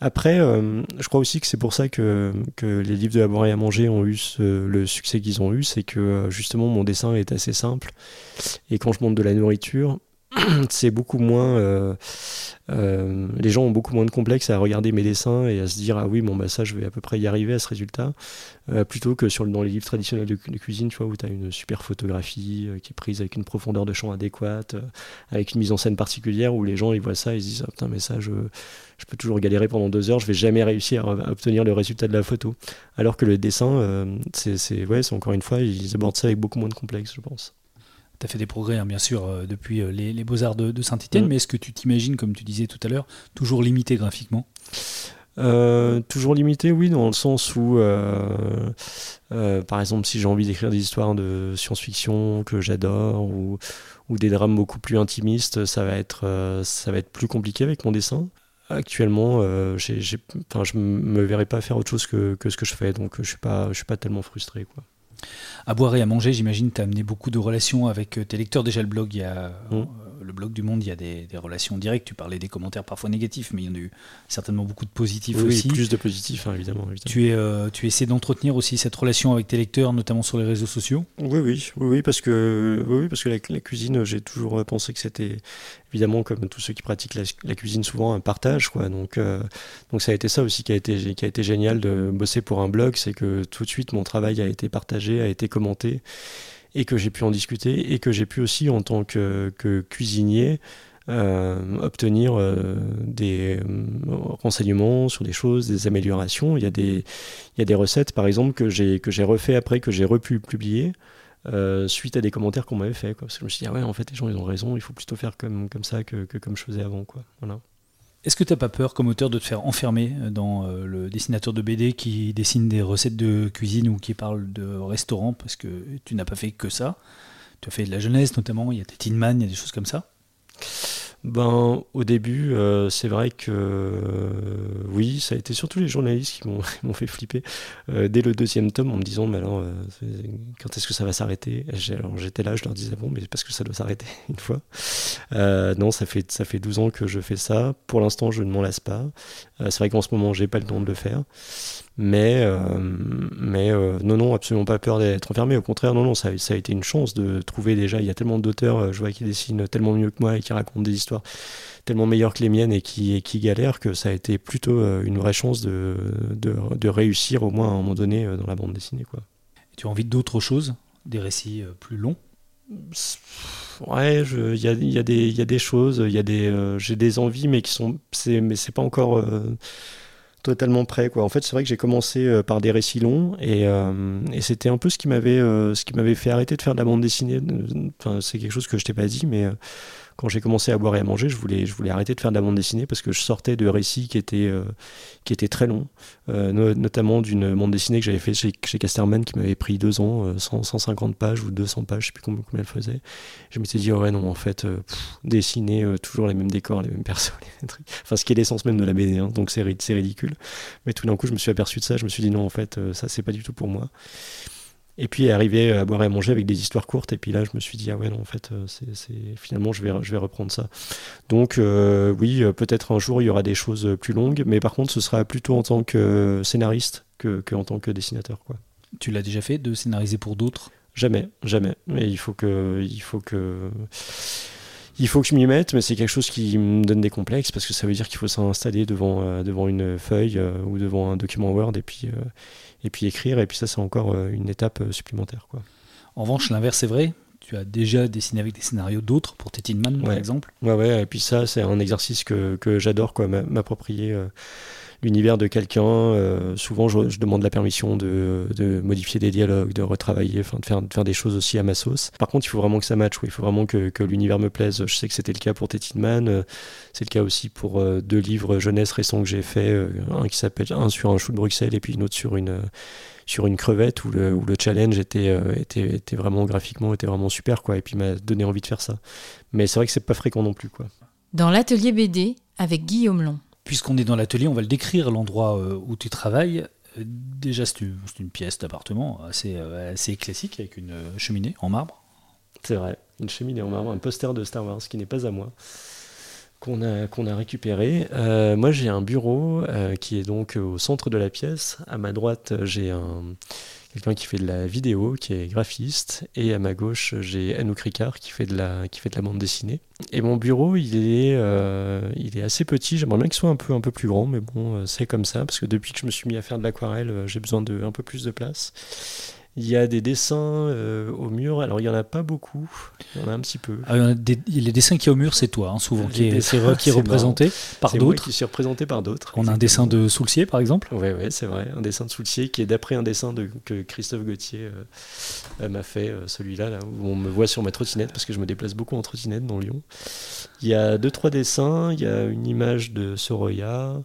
Après, euh, je crois aussi que c'est pour ça que, que, les livres de la boire à manger ont eu le succès qu'ils ont eu, c'est que euh, justement mon dessin est assez simple. Et quand je montre de la nourriture, c'est beaucoup moins. Euh, euh, les gens ont beaucoup moins de complexes à regarder mes dessins et à se dire ah oui bon bah ça je vais à peu près y arriver à ce résultat euh, plutôt que sur dans les livres traditionnels de, cuisine tu vois où tu as une super photographie qui est prise avec une profondeur de champ adéquate avec une mise en scène particulière où les gens ils voient ça ils se disent ah putain mais ça je, je peux toujours galérer pendant deux heures je vais jamais réussir à, obtenir le résultat de la photo alors que le dessin c'est ouais, encore une fois ils abordent ça avec beaucoup moins de complexes je pense tu as fait des progrès, hein, bien sûr, euh, depuis euh, les, Beaux-Arts de, Saint-Etienne, mm. mais est-ce que tu t'imagines, comme tu disais tout à l'heure, toujours limité graphiquement? Euh, toujours limité, oui, dans le sens où, par exemple, si j'ai envie d'écrire des histoires de science-fiction que j'adore ou, des drames beaucoup plus intimistes, ça va être, ça va être plus compliqué avec mon dessin. Actuellement, je ne me verrais pas faire autre chose que, que, ce que je fais, donc je ne suis, pas, je suis pas tellement frustré. Quoi. À boire et à manger, j'imagine, tu as amené beaucoup de relations avec euh, tes lecteurs. Déjà, le blog, il y a, mm. Le blog du Monde, il y a des, relations directes. Tu parlais des commentaires parfois négatifs, mais il y en a eu certainement beaucoup de positifs oui, aussi. plus de positifs, hein, évidemment, Tu, es, euh, tu essaies d'entretenir aussi cette relation avec tes lecteurs, notamment sur les réseaux sociaux? Oui, oui, oui, parce que, oui, parce que la, cuisine, j'ai toujours pensé que c'était évidemment, comme tous ceux qui pratiquent la, cuisine, souvent un partage. Quoi. Donc, euh, donc ça a été ça aussi qui a été, qui a été génial de bosser pour un blog, c'est que tout de suite mon travail a été partagé, a été commenté et que j'ai pu en discuter et que j'ai pu aussi en tant que, cuisinier euh, obtenir euh, des euh, renseignements sur des choses, des améliorations. Il y a des, il y a des recettes par exemple que j'ai que j'ai refait après que j'ai repu publier. suite à des commentaires qu'on m'avait fait parce que je me suis dit ah ouais en fait les gens ils ont raison il faut plutôt faire comme, comme ça que, que comme je faisais avant quoi voilà est-ce que tu n'as pas peur comme auteur de te faire enfermer dans euh, le dessinateur de BD qui dessine des recettes de cuisine ou qui parle de restaurant parce que tu n'as pas fait que ça? Tu as fait de la jeunesse notamment, il y a des Tin Man, il y a des choses comme ça ben, au début, euh, c'est vrai que euh, oui, ça a été surtout les journalistes qui m'ont fait flipper euh, dès le deuxième tome en me disant mais alors quand est-ce que ça va s'arrêter? Alors j'étais là, je leur disais bon mais parce que ça doit s'arrêter une fois. non, ça fait ça fait 12 ans que je fais ça. Pour l'instant, je ne m'en lasse pas. c'est vrai qu'en ce moment, j'ai pas le temps de le faire. Mais, mais non, non, absolument pas peur d'être enfermé. Au contraire, non, non, ça, a été une chance de trouver déjà. Il y a tellement d'auteurs, je vois, qui dessinent tellement mieux que moi et qui racontent des histoires tellement meilleures que les miennes et qui, et qui galèrent que ça a été plutôt une vraie chance de, de, de, réussir au moins à un moment donné dans la bande dessinée. Quoi. tu as envie d'autres choses Des récits plus longs? Ouais, il y a, y, a y a, des choses, y a des, j'ai des envies, mais qui sont, mais c'est pas encore totalement prêt quoi. En fait, c'est vrai que j'ai commencé euh, par des récits longs et, euh, et c'était un peu ce qui m'avait euh, ce qui m'avait fait arrêter de faire de la bande dessinée. Enfin, c'est quelque chose que je t'ai pas dit, mais quand j'ai commencé à boire et à manger, je voulais, je voulais arrêter de faire de la bande dessinée parce que je sortais de récits qui étaient, euh, qui étaient très longs, euh, notamment d'une bande dessinée que j'avais fait chez, chez, Casterman qui m'avait pris deux ans, 150 euh, pages ou 200 pages, je sais plus combien, elle faisait. Je m'étais dit, ouais, non, en fait, dessiner toujours les mêmes décors, les mêmes personnes, les. Enfin, ce qui est l'essence même de la BD, hein, donc c'est ridicule. Mais tout d'un coup, je me suis aperçu de ça, je me suis dit, non, en fait, ça, c'est pas du tout pour moi. Et puis arriver à boire et à manger avec des histoires courtes. Et puis là, je me suis dit, ah ouais, non, en fait, euh, c'est, finalement, je vais, je vais reprendre ça. Donc, euh, oui, euh, peut-être un jour, il y aura des choses plus longues. Mais par contre, ce sera plutôt en tant que scénariste que, que en tant que dessinateur. Quoi. Tu l'as déjà fait de scénariser pour d'autres? Jamais, jamais. Mais il faut que. Il faut que il faut que je m'y mette, mais c'est quelque chose qui me donne des complexes parce que ça veut dire qu'il faut s'installer devant, devant une feuille ou devant un document Word et puis, et puis écrire, et puis ça c'est encore euh, une étape euh, supplémentaire. Quoi. En revanche, l'inverse est vrai. Tu as déjà dessiné avec des scénarios d'autres pour Tin Man, par exemple. Ouais, ouais, et puis ça, c'est un exercice que, que j'adore, quoi, m'approprier. Euh, l'univers de quelqu'un. Euh, souvent, je, demande la permission de, modifier des dialogues, de retravailler, enfin de faire, de faire des choses aussi à ma sauce. Par contre, il faut vraiment que ça matche. Il faut vraiment que, l'univers me plaise. Je sais que c'était le cas pour Man. Euh, c'est le cas aussi pour euh, deux livres jeunesse récents que j'ai fait. un qui s'appelle un sur un chou de Bruxelles et puis une autre sur une sur une crevette où le, où le challenge était, était, était, vraiment graphiquement était vraiment super quoi et puis m'a donné envie de faire ça mais c'est vrai que c'est pas fréquent non plus quoi dans l'atelier BD avec Guillaume Long puisqu'on est dans l'atelier, on va le décrire, l'endroit euh, où tu travailles. Déjà, c'est une, c'est une pièce d'appartement assez, euh, assez classique avec une euh, cheminée en marbre. C'est vrai, une cheminée en marbre, un poster de Star Wars qui n'est pas à moi, qu'on a, qu'on a récupéré. Euh, moi, j'ai un bureau euh, qui est donc au centre de la pièce. À ma droite, j'ai un, quelqu'un qui fait de la vidéo, qui est graphiste. Et à ma gauche, j'ai Anouk Ricard qui fait, de la, qui fait de la bande dessinée. Et mon bureau, il est, euh, il est assez petit. J'aimerais bien qu'il soit un peu, un peu plus grand, mais bon, c'est comme ça, parce que depuis que je me suis mis à faire de l'aquarelle, j'ai besoin de un peu plus de place. Il y a des dessins euh, au mur. Alors, il n'y en a pas beaucoup. Il y en a un petit peu. Ah, des- les dessins qui au mur, c'est toi, hein, souvent, qui est, c'est qui est représenté par d'autres. qui suis représenté par d'autres. On a un dessin de Soulcier, par exemple. Ouais, ouais, c'est vrai. Un dessin de Soulcier qui est d'après un dessin de, que Christophe Gauthier euh, m'a fait, euh, celui-là, là, où on me voit sur ma trottinette, parce que je me déplace beaucoup en trottinette dans Lyon. Il y a deux, trois dessins. Il y a une image de Soroya.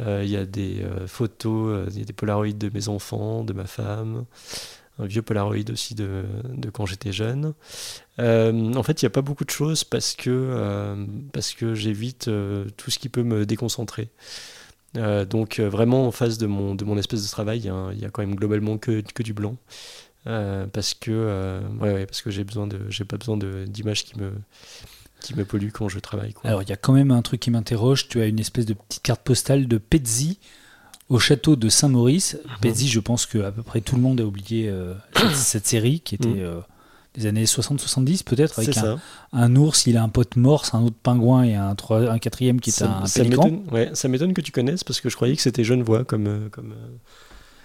Euh, il y a des euh, photos, euh, il y a des polaroïdes de mes enfants, de ma femme. Un vieux polaroïd aussi de, de quand j'étais jeune. En fait, il n'y a pas beaucoup de choses parce que, que j'évite tout ce qui peut me déconcentrer. Donc vraiment en face de mon, de mon espèce de travail, il y, a quand même globalement que, que du blanc. Parce que ouais, que j'ai pas besoin d'images qui me qui me polluent quand je travaille quoi. Alors, il y a quand même un truc qui m'interroge. Tu as une espèce de petite carte postale de Pezzi au château de Saint-Maurice. Mhm. Pezzi, je pense que à peu près tout le monde a oublié euh, cette, cette série qui était Mhm. euh, des années 60-70 peut-être, avec un, ours, il a un pote morse, un autre pingouin et un, trois- un quatrième qui est Ça, un ça pélican. m'étonne ouais, ça m'étonne que tu connaisses parce que je croyais que c'était Genevois comme euh, comme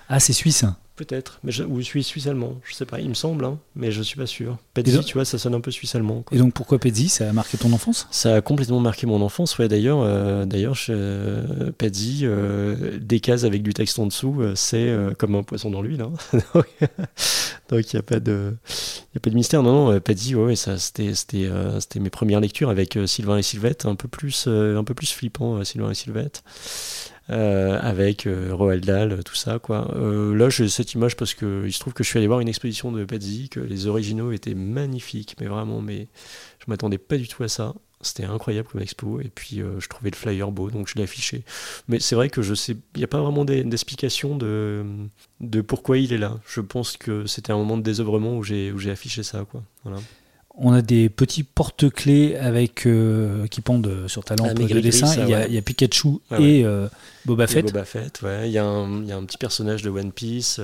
Ah, c'est suisse. Peut-être mais je, ou suisse suisse allemand, je sais pas, il me semble hein, mais je suis pas sûr. Donc- tu vois, ça sonne un peu suisse allemand. Et donc pourquoi Pezzi? Ça a marqué ton enfance? Ça a complètement marqué mon enfance. Ouais, d'ailleurs, euh, d'ailleurs, euh, Pezzi, euh, des cases avec du texte en dessous, euh, c'est comme un poisson dans l'huile. Hein. Donc il n'y a pas de, il y a pas de mystère. Non, non, Pezzi, ouais, ça, c'était, c'était, euh, c'était mes premières lectures avec euh, Sylvain et Sylvette, un peu plus, euh, un peu plus flippant, Sylvain et Sylvette. Avec Roald Dahl, tout ça quoi. Là j'ai cette image parce que il se trouve que je suis allé voir une exposition de Pezzi, que les originaux étaient magnifiques, mais vraiment, mais je m'attendais pas du tout à ça. C'était incroyable comme expo et puis euh, je trouvais le flyer beau donc je l'ai affiché. Mais c'est vrai que je sais, il n'y a pas vraiment d'explication de, de pourquoi il est là. Je pense que c'était un moment de désœuvrement où j'ai où j'ai affiché ça quoi. Voilà. On a des petits porte-clés avec euh, qui pendent sur ta lampe Ah, de dessin. ça, il, y a, ouais. il y a Pikachu et euh, Boba Et Fett. Boba Fett, ouais. Il y, a un- il y a un petit personnage de One Piece.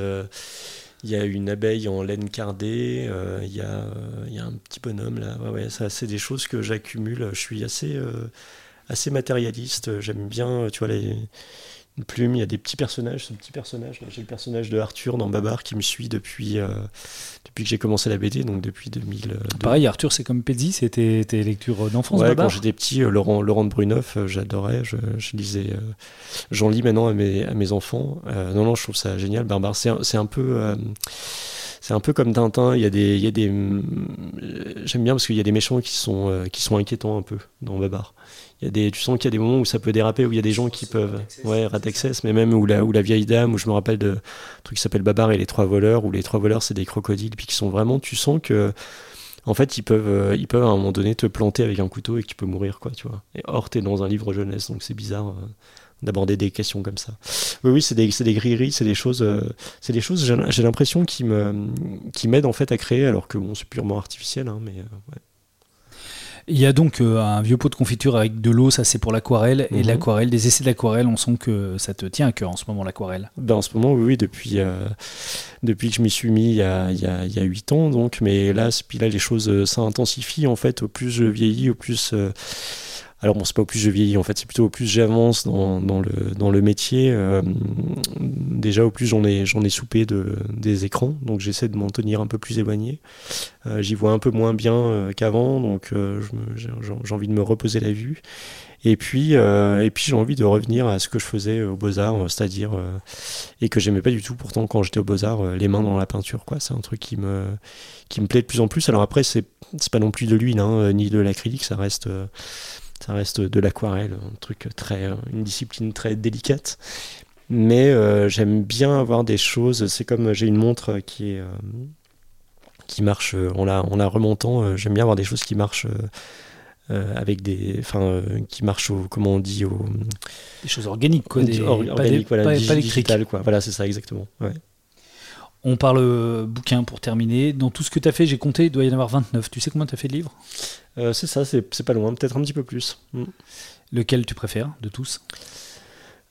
Il y a une abeille en laine cardée. euh, il, y a, euh, il y a un petit bonhomme là. Ouais, ouais, c'est des choses que j'accumule. Je suis assez, euh, assez matérialiste. J'aime bien, tu vois, les une plume. Il y a des petits personnages. Ce petit personnage, j'ai le personnage de Arthur dans Babar qui me suit depuis, euh, depuis que j'ai commencé la BD, donc depuis 2002. Pareil, Arthur, c'est comme Pezzi, c'était tes lectures d'enfance, Ouais, Babar quand j'étais petit, euh, Laurent, Laurent de Bruneuf, euh, j'adorais. Je, je lisais. euh, J'en lis maintenant à mes, à mes enfants. Euh, non, non, je trouve ça génial. Barbare, c'est un, peu. euh, c'est un peu comme Tintin. Il y a des. il Y a des euh, J'aime bien parce qu'il y a des méchants qui sont, euh, qui sont inquiétants un peu dans Babar. Il y a des, tu sens qu'il y a des moments où ça peut déraper, où il y a des gens qui peuvent. Ouais, Rat Access, mais même où la, où la vieille dame, où je me rappelle de un truc qui s'appelle Babar et les trois voleurs, où les trois voleurs, c'est des crocodiles, puis qui sont vraiment. Tu sens que. En fait, ils peuvent, euh, ils peuvent à un moment donné te planter avec un couteau et que tu peux mourir, quoi, tu vois. Et or, t'es dans un livre jeunesse, donc c'est bizarre euh, d'aborder des questions comme ça. Oui, oui, c'est des, c'est des gris-gris, c'est des choses, euh, c'est des choses. J'ai j'ai l'impression qui me, qui m'aident en fait à créer, alors que bon, c'est purement artificiel, hein, mais euh, ouais. Il y a donc euh, un vieux pot de confiture avec de l'eau, ça c'est pour l'aquarelle. Et Mhm. l'aquarelle, des essais d'aquarelle, on sent que ça te tient à cœur en ce moment, l'aquarelle. Ben, en ce moment, oui, oui depuis, euh, depuis que je m'y suis mis il y a, il y a, il y a 8 ans, donc, mais là, puis là, les choses euh, s'intensifient en fait. Au plus je vieillis, au plus. euh, alors, bon, c'est pas au plus je vieillis, en fait, c'est plutôt au plus j'avance dans, dans, le, dans le métier. euh, déjà, au plus j'en ai, j'en ai soupé de, des écrans, donc j'essaie de m'en tenir un peu plus éloigné. Euh, J'y vois un peu moins bien euh, qu'avant, donc j'ai envie de me reposer la vue. Et puis, et puis j'ai envie de revenir à ce que je faisais aux Beaux-Arts, c'est-à-dire, et que j'aimais pas du tout pourtant quand j'étais aux Beaux-Arts, les mains dans la peinture, quoi. C'est un truc qui me, qui me plaît de plus en plus. Alors après, c'est c'est pas non plus de l'huile, hein, ni de l'acrylique, ça reste, ça reste de l'aquarelle, un truc très, euh, une discipline très délicate. Mais euh, j'aime bien avoir des choses, c'est comme j'ai une montre qui est. euh, qui marche en la, en la remontant, j'aime bien avoir des choses qui marchent euh, avec des, enfin, qui marchent au, comment on dit, au des choses organiques, quoi, des, organiques, voilà, pas, quoi. Voilà, c'est ça exactement. Ouais. On parle euh, bouquin pour terminer. Dans tout ce que tu as fait, j'ai compté, il doit y en avoir 29. Tu sais combien tu as fait de livres? Euh, C'est ça, c'est pas loin, peut-être un petit peu plus. Mm. Lequel tu préfères de tous?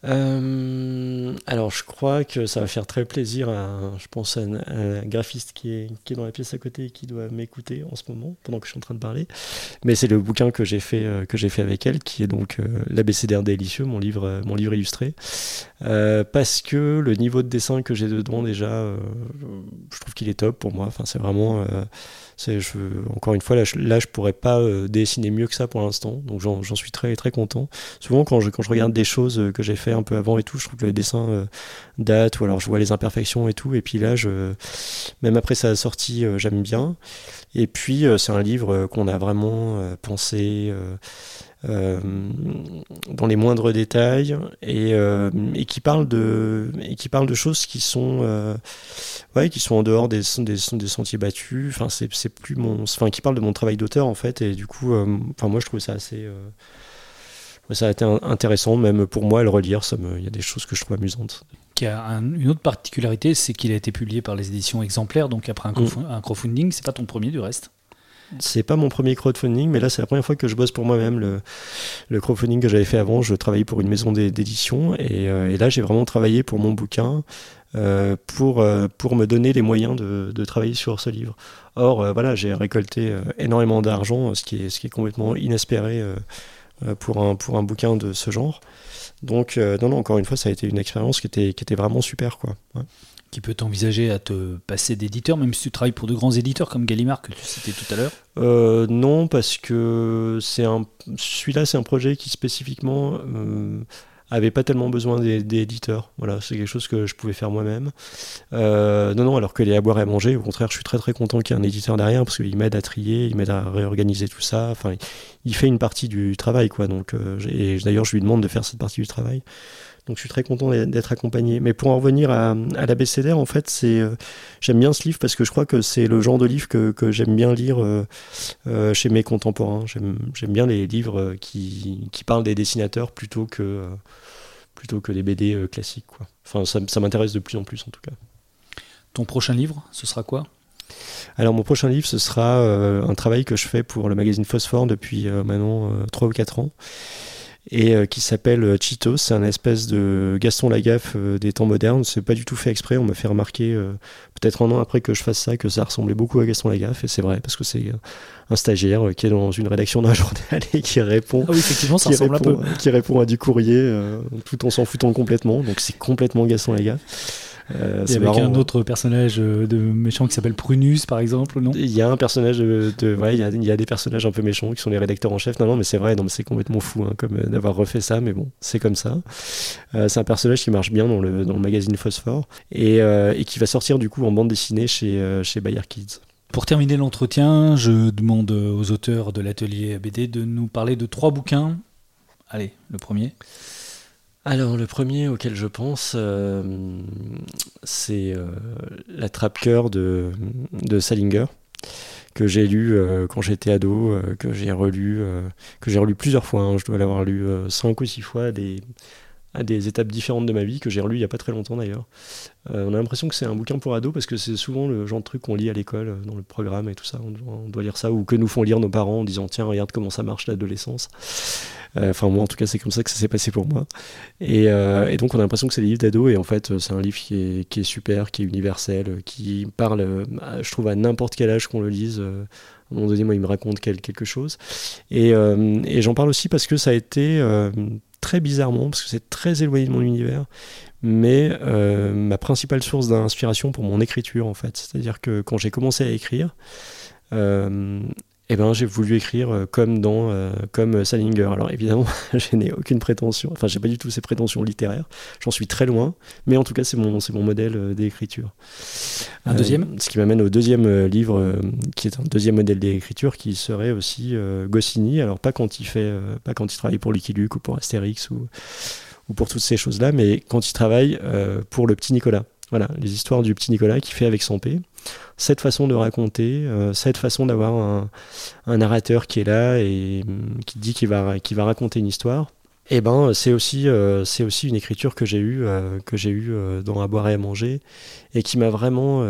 Euh, alors, je crois que ça va faire très plaisir à, je pense, à un, graphiste qui est, qui est dans la pièce à côté et qui doit m'écouter en ce moment, pendant que je suis en train de parler. Mais c'est le bouquin que j'ai fait, euh, fait avec elle, qui est donc euh, l'ABCDR délicieux, mon livre, mon livre illustré. parce que le niveau de dessin que j'ai dedans, déjà, je trouve qu'il est top pour moi. Enfin, c'est vraiment je, encore une fois, là je, là, je pourrais pas euh, dessiner mieux que ça pour l'instant, donc j'en suis très très content. Souvent, quand je, quand je regarde des choses euh, que j'ai fait un peu avant et tout, je trouve que le dessin euh, date, ou alors je vois les imperfections et tout, et puis là, je, même après sa sortie, j'aime bien. Et puis, c'est un livre qu'on a vraiment pensé. Euh, dans les moindres détails et, euh, et, qui parle de et qui parle de choses qui sont euh, ouais qui sont en dehors des, des, des sentiers battus. Enfin c'est, plus mon enfin qui parle de mon travail d'auteur en fait. Et du coup enfin moi je trouve ça assez ça a été intéressant même pour moi à le relire. Il y a des choses que je trouve amusantes. Qui a une autre particularité c'est qu'il a été publié par les éditions exemplaires donc après un, mm. un crowdfunding. C'est pas ton premier du reste? C'est pas mon premier crowdfunding, mais là c'est la première fois que je bosse pour moi-même. Le, le, crowdfunding que j'avais fait avant, je travaillais pour une maison d'édition et, euh, et, là j'ai vraiment travaillé pour mon bouquin euh, pour, euh, pour me donner les moyens de, travailler sur ce livre. Or voilà, j'ai récolté énormément d'argent, ce, qui est, complètement inespéré pour, un, bouquin de ce genre. Donc non, non, encore une fois, ça a été une expérience qui était, vraiment super. quoi. Qui peut t'envisager à te passer d'éditeur, même si tu travailles pour de grands éditeurs comme Gallimard que tu citais tout à l'heure euh, Non, parce que c'est un, celui-là, c'est un projet qui spécifiquement euh, avait pas tellement besoin d'éditeurs. Voilà, c'est quelque chose que je pouvais faire moi-même. Euh, non, non, alors que les à boire et à manger, au contraire, je suis très très content qu'il y ait un éditeur derrière parce qu'il m'aide à trier, il m'aide à réorganiser tout ça. Enfin, il fait une partie du travail, quoi. Donc, et d'ailleurs, je lui demande de faire cette partie du travail. Donc je suis très content d'être accompagné. Mais pour en revenir à, à l'ABCDR, en fait, c'est euh, j'aime bien ce livre parce que je crois que c'est le genre de livre que, que j'aime bien lire euh, euh chez mes contemporains. J'aime bien les livres qui, qui, parlent des dessinateurs plutôt que, plutôt que des BD classiques. Quoi. Enfin, ça, ça m'intéresse de plus en plus en tout cas. Ton prochain livre, ce sera quoi? Alors mon prochain livre, ce sera un travail que je fais pour le magazine Phosphore depuis maintenant 3 ou 4 ans et euh, qui s'appelle euh, Cheetos. C'est un espèce de Gaston Lagaffe euh, des temps modernes. C'est pas du tout fait exprès. On m'a fait remarquer, peut-être un an après que je fasse ça, que ça ressemblait beaucoup à Gaston Lagaffe. Et c'est vrai, parce que c'est un stagiaire qui est dans une rédaction d'un journal et qui répond, ah oui, effectivement, ça ressemble répond un peu. qui répond à du courrier tout en s'en foutant complètement. Donc c'est complètement Gaston Lagaffe. Euh, et avec un autre personnage euh, de méchant qui s'appelle Prunus, par exemple, non? Il y a un personnage de, ouais, il y, a, il y, a, des personnages un peu méchants qui sont les rédacteurs en chef. Non, non, mais c'est vrai, non, mais c'est complètement fou, hein, comme euh, d'avoir refait ça, mais bon, c'est comme ça. Euh, c'est un personnage qui marche bien dans le, dans le magazine Phosphore et, et, qui va sortir du coup en bande dessinée chez, chez Bayer Kids. Pour terminer l'entretien, je demande aux auteurs de l'atelier BD de nous parler de trois bouquins. Allez, le premier. Alors le premier auquel je pense, euh, c'est euh, La trappe-cœur de, de Salinger, que j'ai lu euh, quand j'étais ado, que j'ai relu, que relu plusieurs fois. Hein. je dois l'avoir lu cinq ou six fois à des étapes différentes de ma vie, que j'ai relu il n'y a pas très longtemps d'ailleurs. Euh, on a l'impression que c'est un bouquin pour ados parce que c'est souvent le genre de truc qu'on lit à l'école, euh, dans le programme et tout ça. On, doit lire ça ou que nous font lire nos parents en disant tiens, regarde comment ça marche l'adolescence. Euh, enfin, moi en tout cas, c'est comme ça que ça s'est passé pour moi. Et, donc, on a l'impression que c'est des livres d'ados et en fait, c'est un livre qui est, qui est, super, qui est universel, qui parle, je trouve, à n'importe quel âge qu'on le lise. à un moment donné, moi, il me raconte quelque chose. Et j'en parle aussi parce que ça a été très bizarrement, parce que c'est très éloigné de mon univers, mais euh, ma principale source d'inspiration pour mon écriture, en fait. C'est-à-dire que quand j'ai commencé à écrire, euh, eh ben, j'ai voulu écrire euh, comme dans euh, comme Salinger. Alors évidemment, je n'ai aucune prétention, enfin j'ai pas du tout ces prétentions littéraires. J'en suis très loin, mais en tout cas c'est mon c'est mon modèle euh, d'écriture. Un deuxième? Ce qui m'amène au deuxième livre, qui est un deuxième modèle d'écriture, qui serait aussi Goscinny. Alors pas quand il fait, pas quand il travaille pour Lucky Luke ou pour Astérix ou ou pour toutes ces choses-là, mais quand il travaille pour le petit Nicolas. Voilà, les histoires du petit Nicolas qui fait avec son P. Cette façon de raconter, cette façon d'avoir un, narrateur qui est là et mm, qui dit qu'il va, va raconter une histoire. Eh ben, c'est aussi, c'est aussi une écriture que j'ai eue, que j'ai eu dans À boire et à manger, et qui m'a vraiment,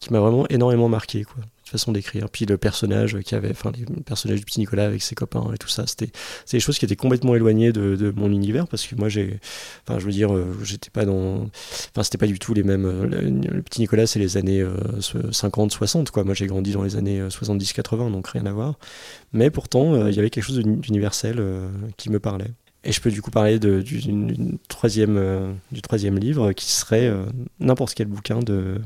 qui m'a vraiment énormément marqué, quoi façon d'écrire. Puis le personnage qui avait, enfin, les personnages du petit Nicolas avec ses copains et tout ça, c'était des choses qui étaient complètement éloignées de, mon univers parce que moi j'ai, enfin, je veux dire, euh, j'étais pas dans, enfin, c'était pas du tout les mêmes. Euh, le, petit Nicolas, c'est les années 50, euh, 60, quoi. Moi j'ai grandi dans les années 70, 80, donc rien à voir. Mais pourtant, il y avait quelque chose d'universel qui me parlait. Et je peux du coup parler du, troisième, euh, du troisième livre qui serait euh, n'importe quel bouquin de,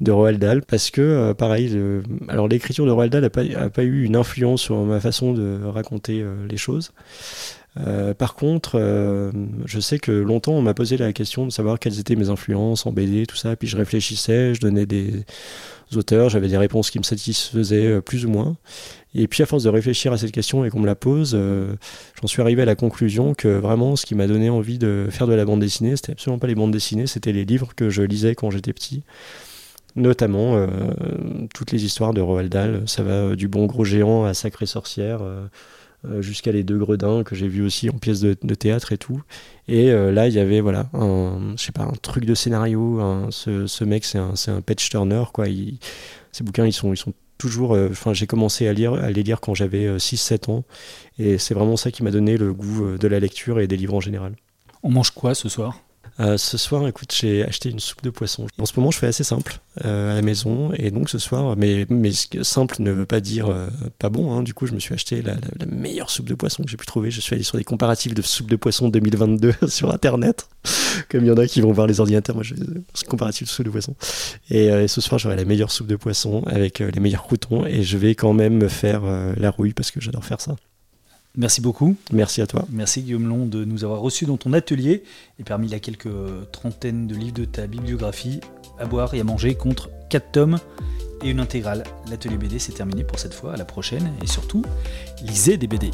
de Roald Dahl parce que euh, pareil, alors l'écriture de Roald Dahl n'a pas, pas eu une influence sur ma façon de raconter les choses. Par contre, je sais que longtemps on m'a posé la question de savoir quelles étaient mes influences en BD, tout ça, puis je réfléchissais, je donnais des auteurs, j'avais des réponses qui me satisfaisaient plus ou moins. Et puis à force de réfléchir à cette question et qu'on me la pose, euh, j'en suis arrivé à la conclusion que vraiment ce qui m'a donné envie de faire de la bande dessinée, c'était absolument pas les bandes dessinées, c'était les livres que je lisais quand j'étais petit. Notamment euh, toutes les histoires de Roald Dahl, ça va du bon gros géant à Sacré Sorcière, euh, jusqu'à les deux gredins que j'ai vu aussi en pièces de, théâtre et tout. Et là, il y avait voilà un, je sais pas, un truc de scénario. ce, ce, mec, c'est un, un patch turner quoi. ces bouquins, ils sont, ils sont toujours, euh, enfin, j'ai commencé à lire, à les lire quand j'avais 6-7 euh, ans, et c'est vraiment ça qui m'a donné le goût euh, de la lecture et des livres en général. On mange quoi ce soir? Euh, ce soir, écoute, j'ai acheté une soupe de poisson. En ce moment, je fais assez simple euh, à la maison. Et donc, ce soir, mais, simple ne veut pas dire euh, pas bon. Hein. Du coup, je me suis acheté la, meilleure soupe de poisson que j'ai pu trouver. Je suis allé sur des comparatifs de soupe de poisson 2022 sur Internet. Comme il y en a qui vont voir les ordinateurs, moi, je comparatif de soupe de poisson. Et, ce soir, j'aurai la meilleure soupe de poisson avec les meilleurs croutons. Et je vais quand même me faire la rouille parce que j'adore faire ça. Merci beaucoup. Merci à toi. Merci Guillaume Long de nous avoir reçus dans ton atelier et parmi la quelques trentaines de livres de ta bibliographie, à boire et à manger contre 4 tomes et une intégrale. L'atelier BD c'est terminé pour cette fois, à la prochaine et surtout, lisez des BD.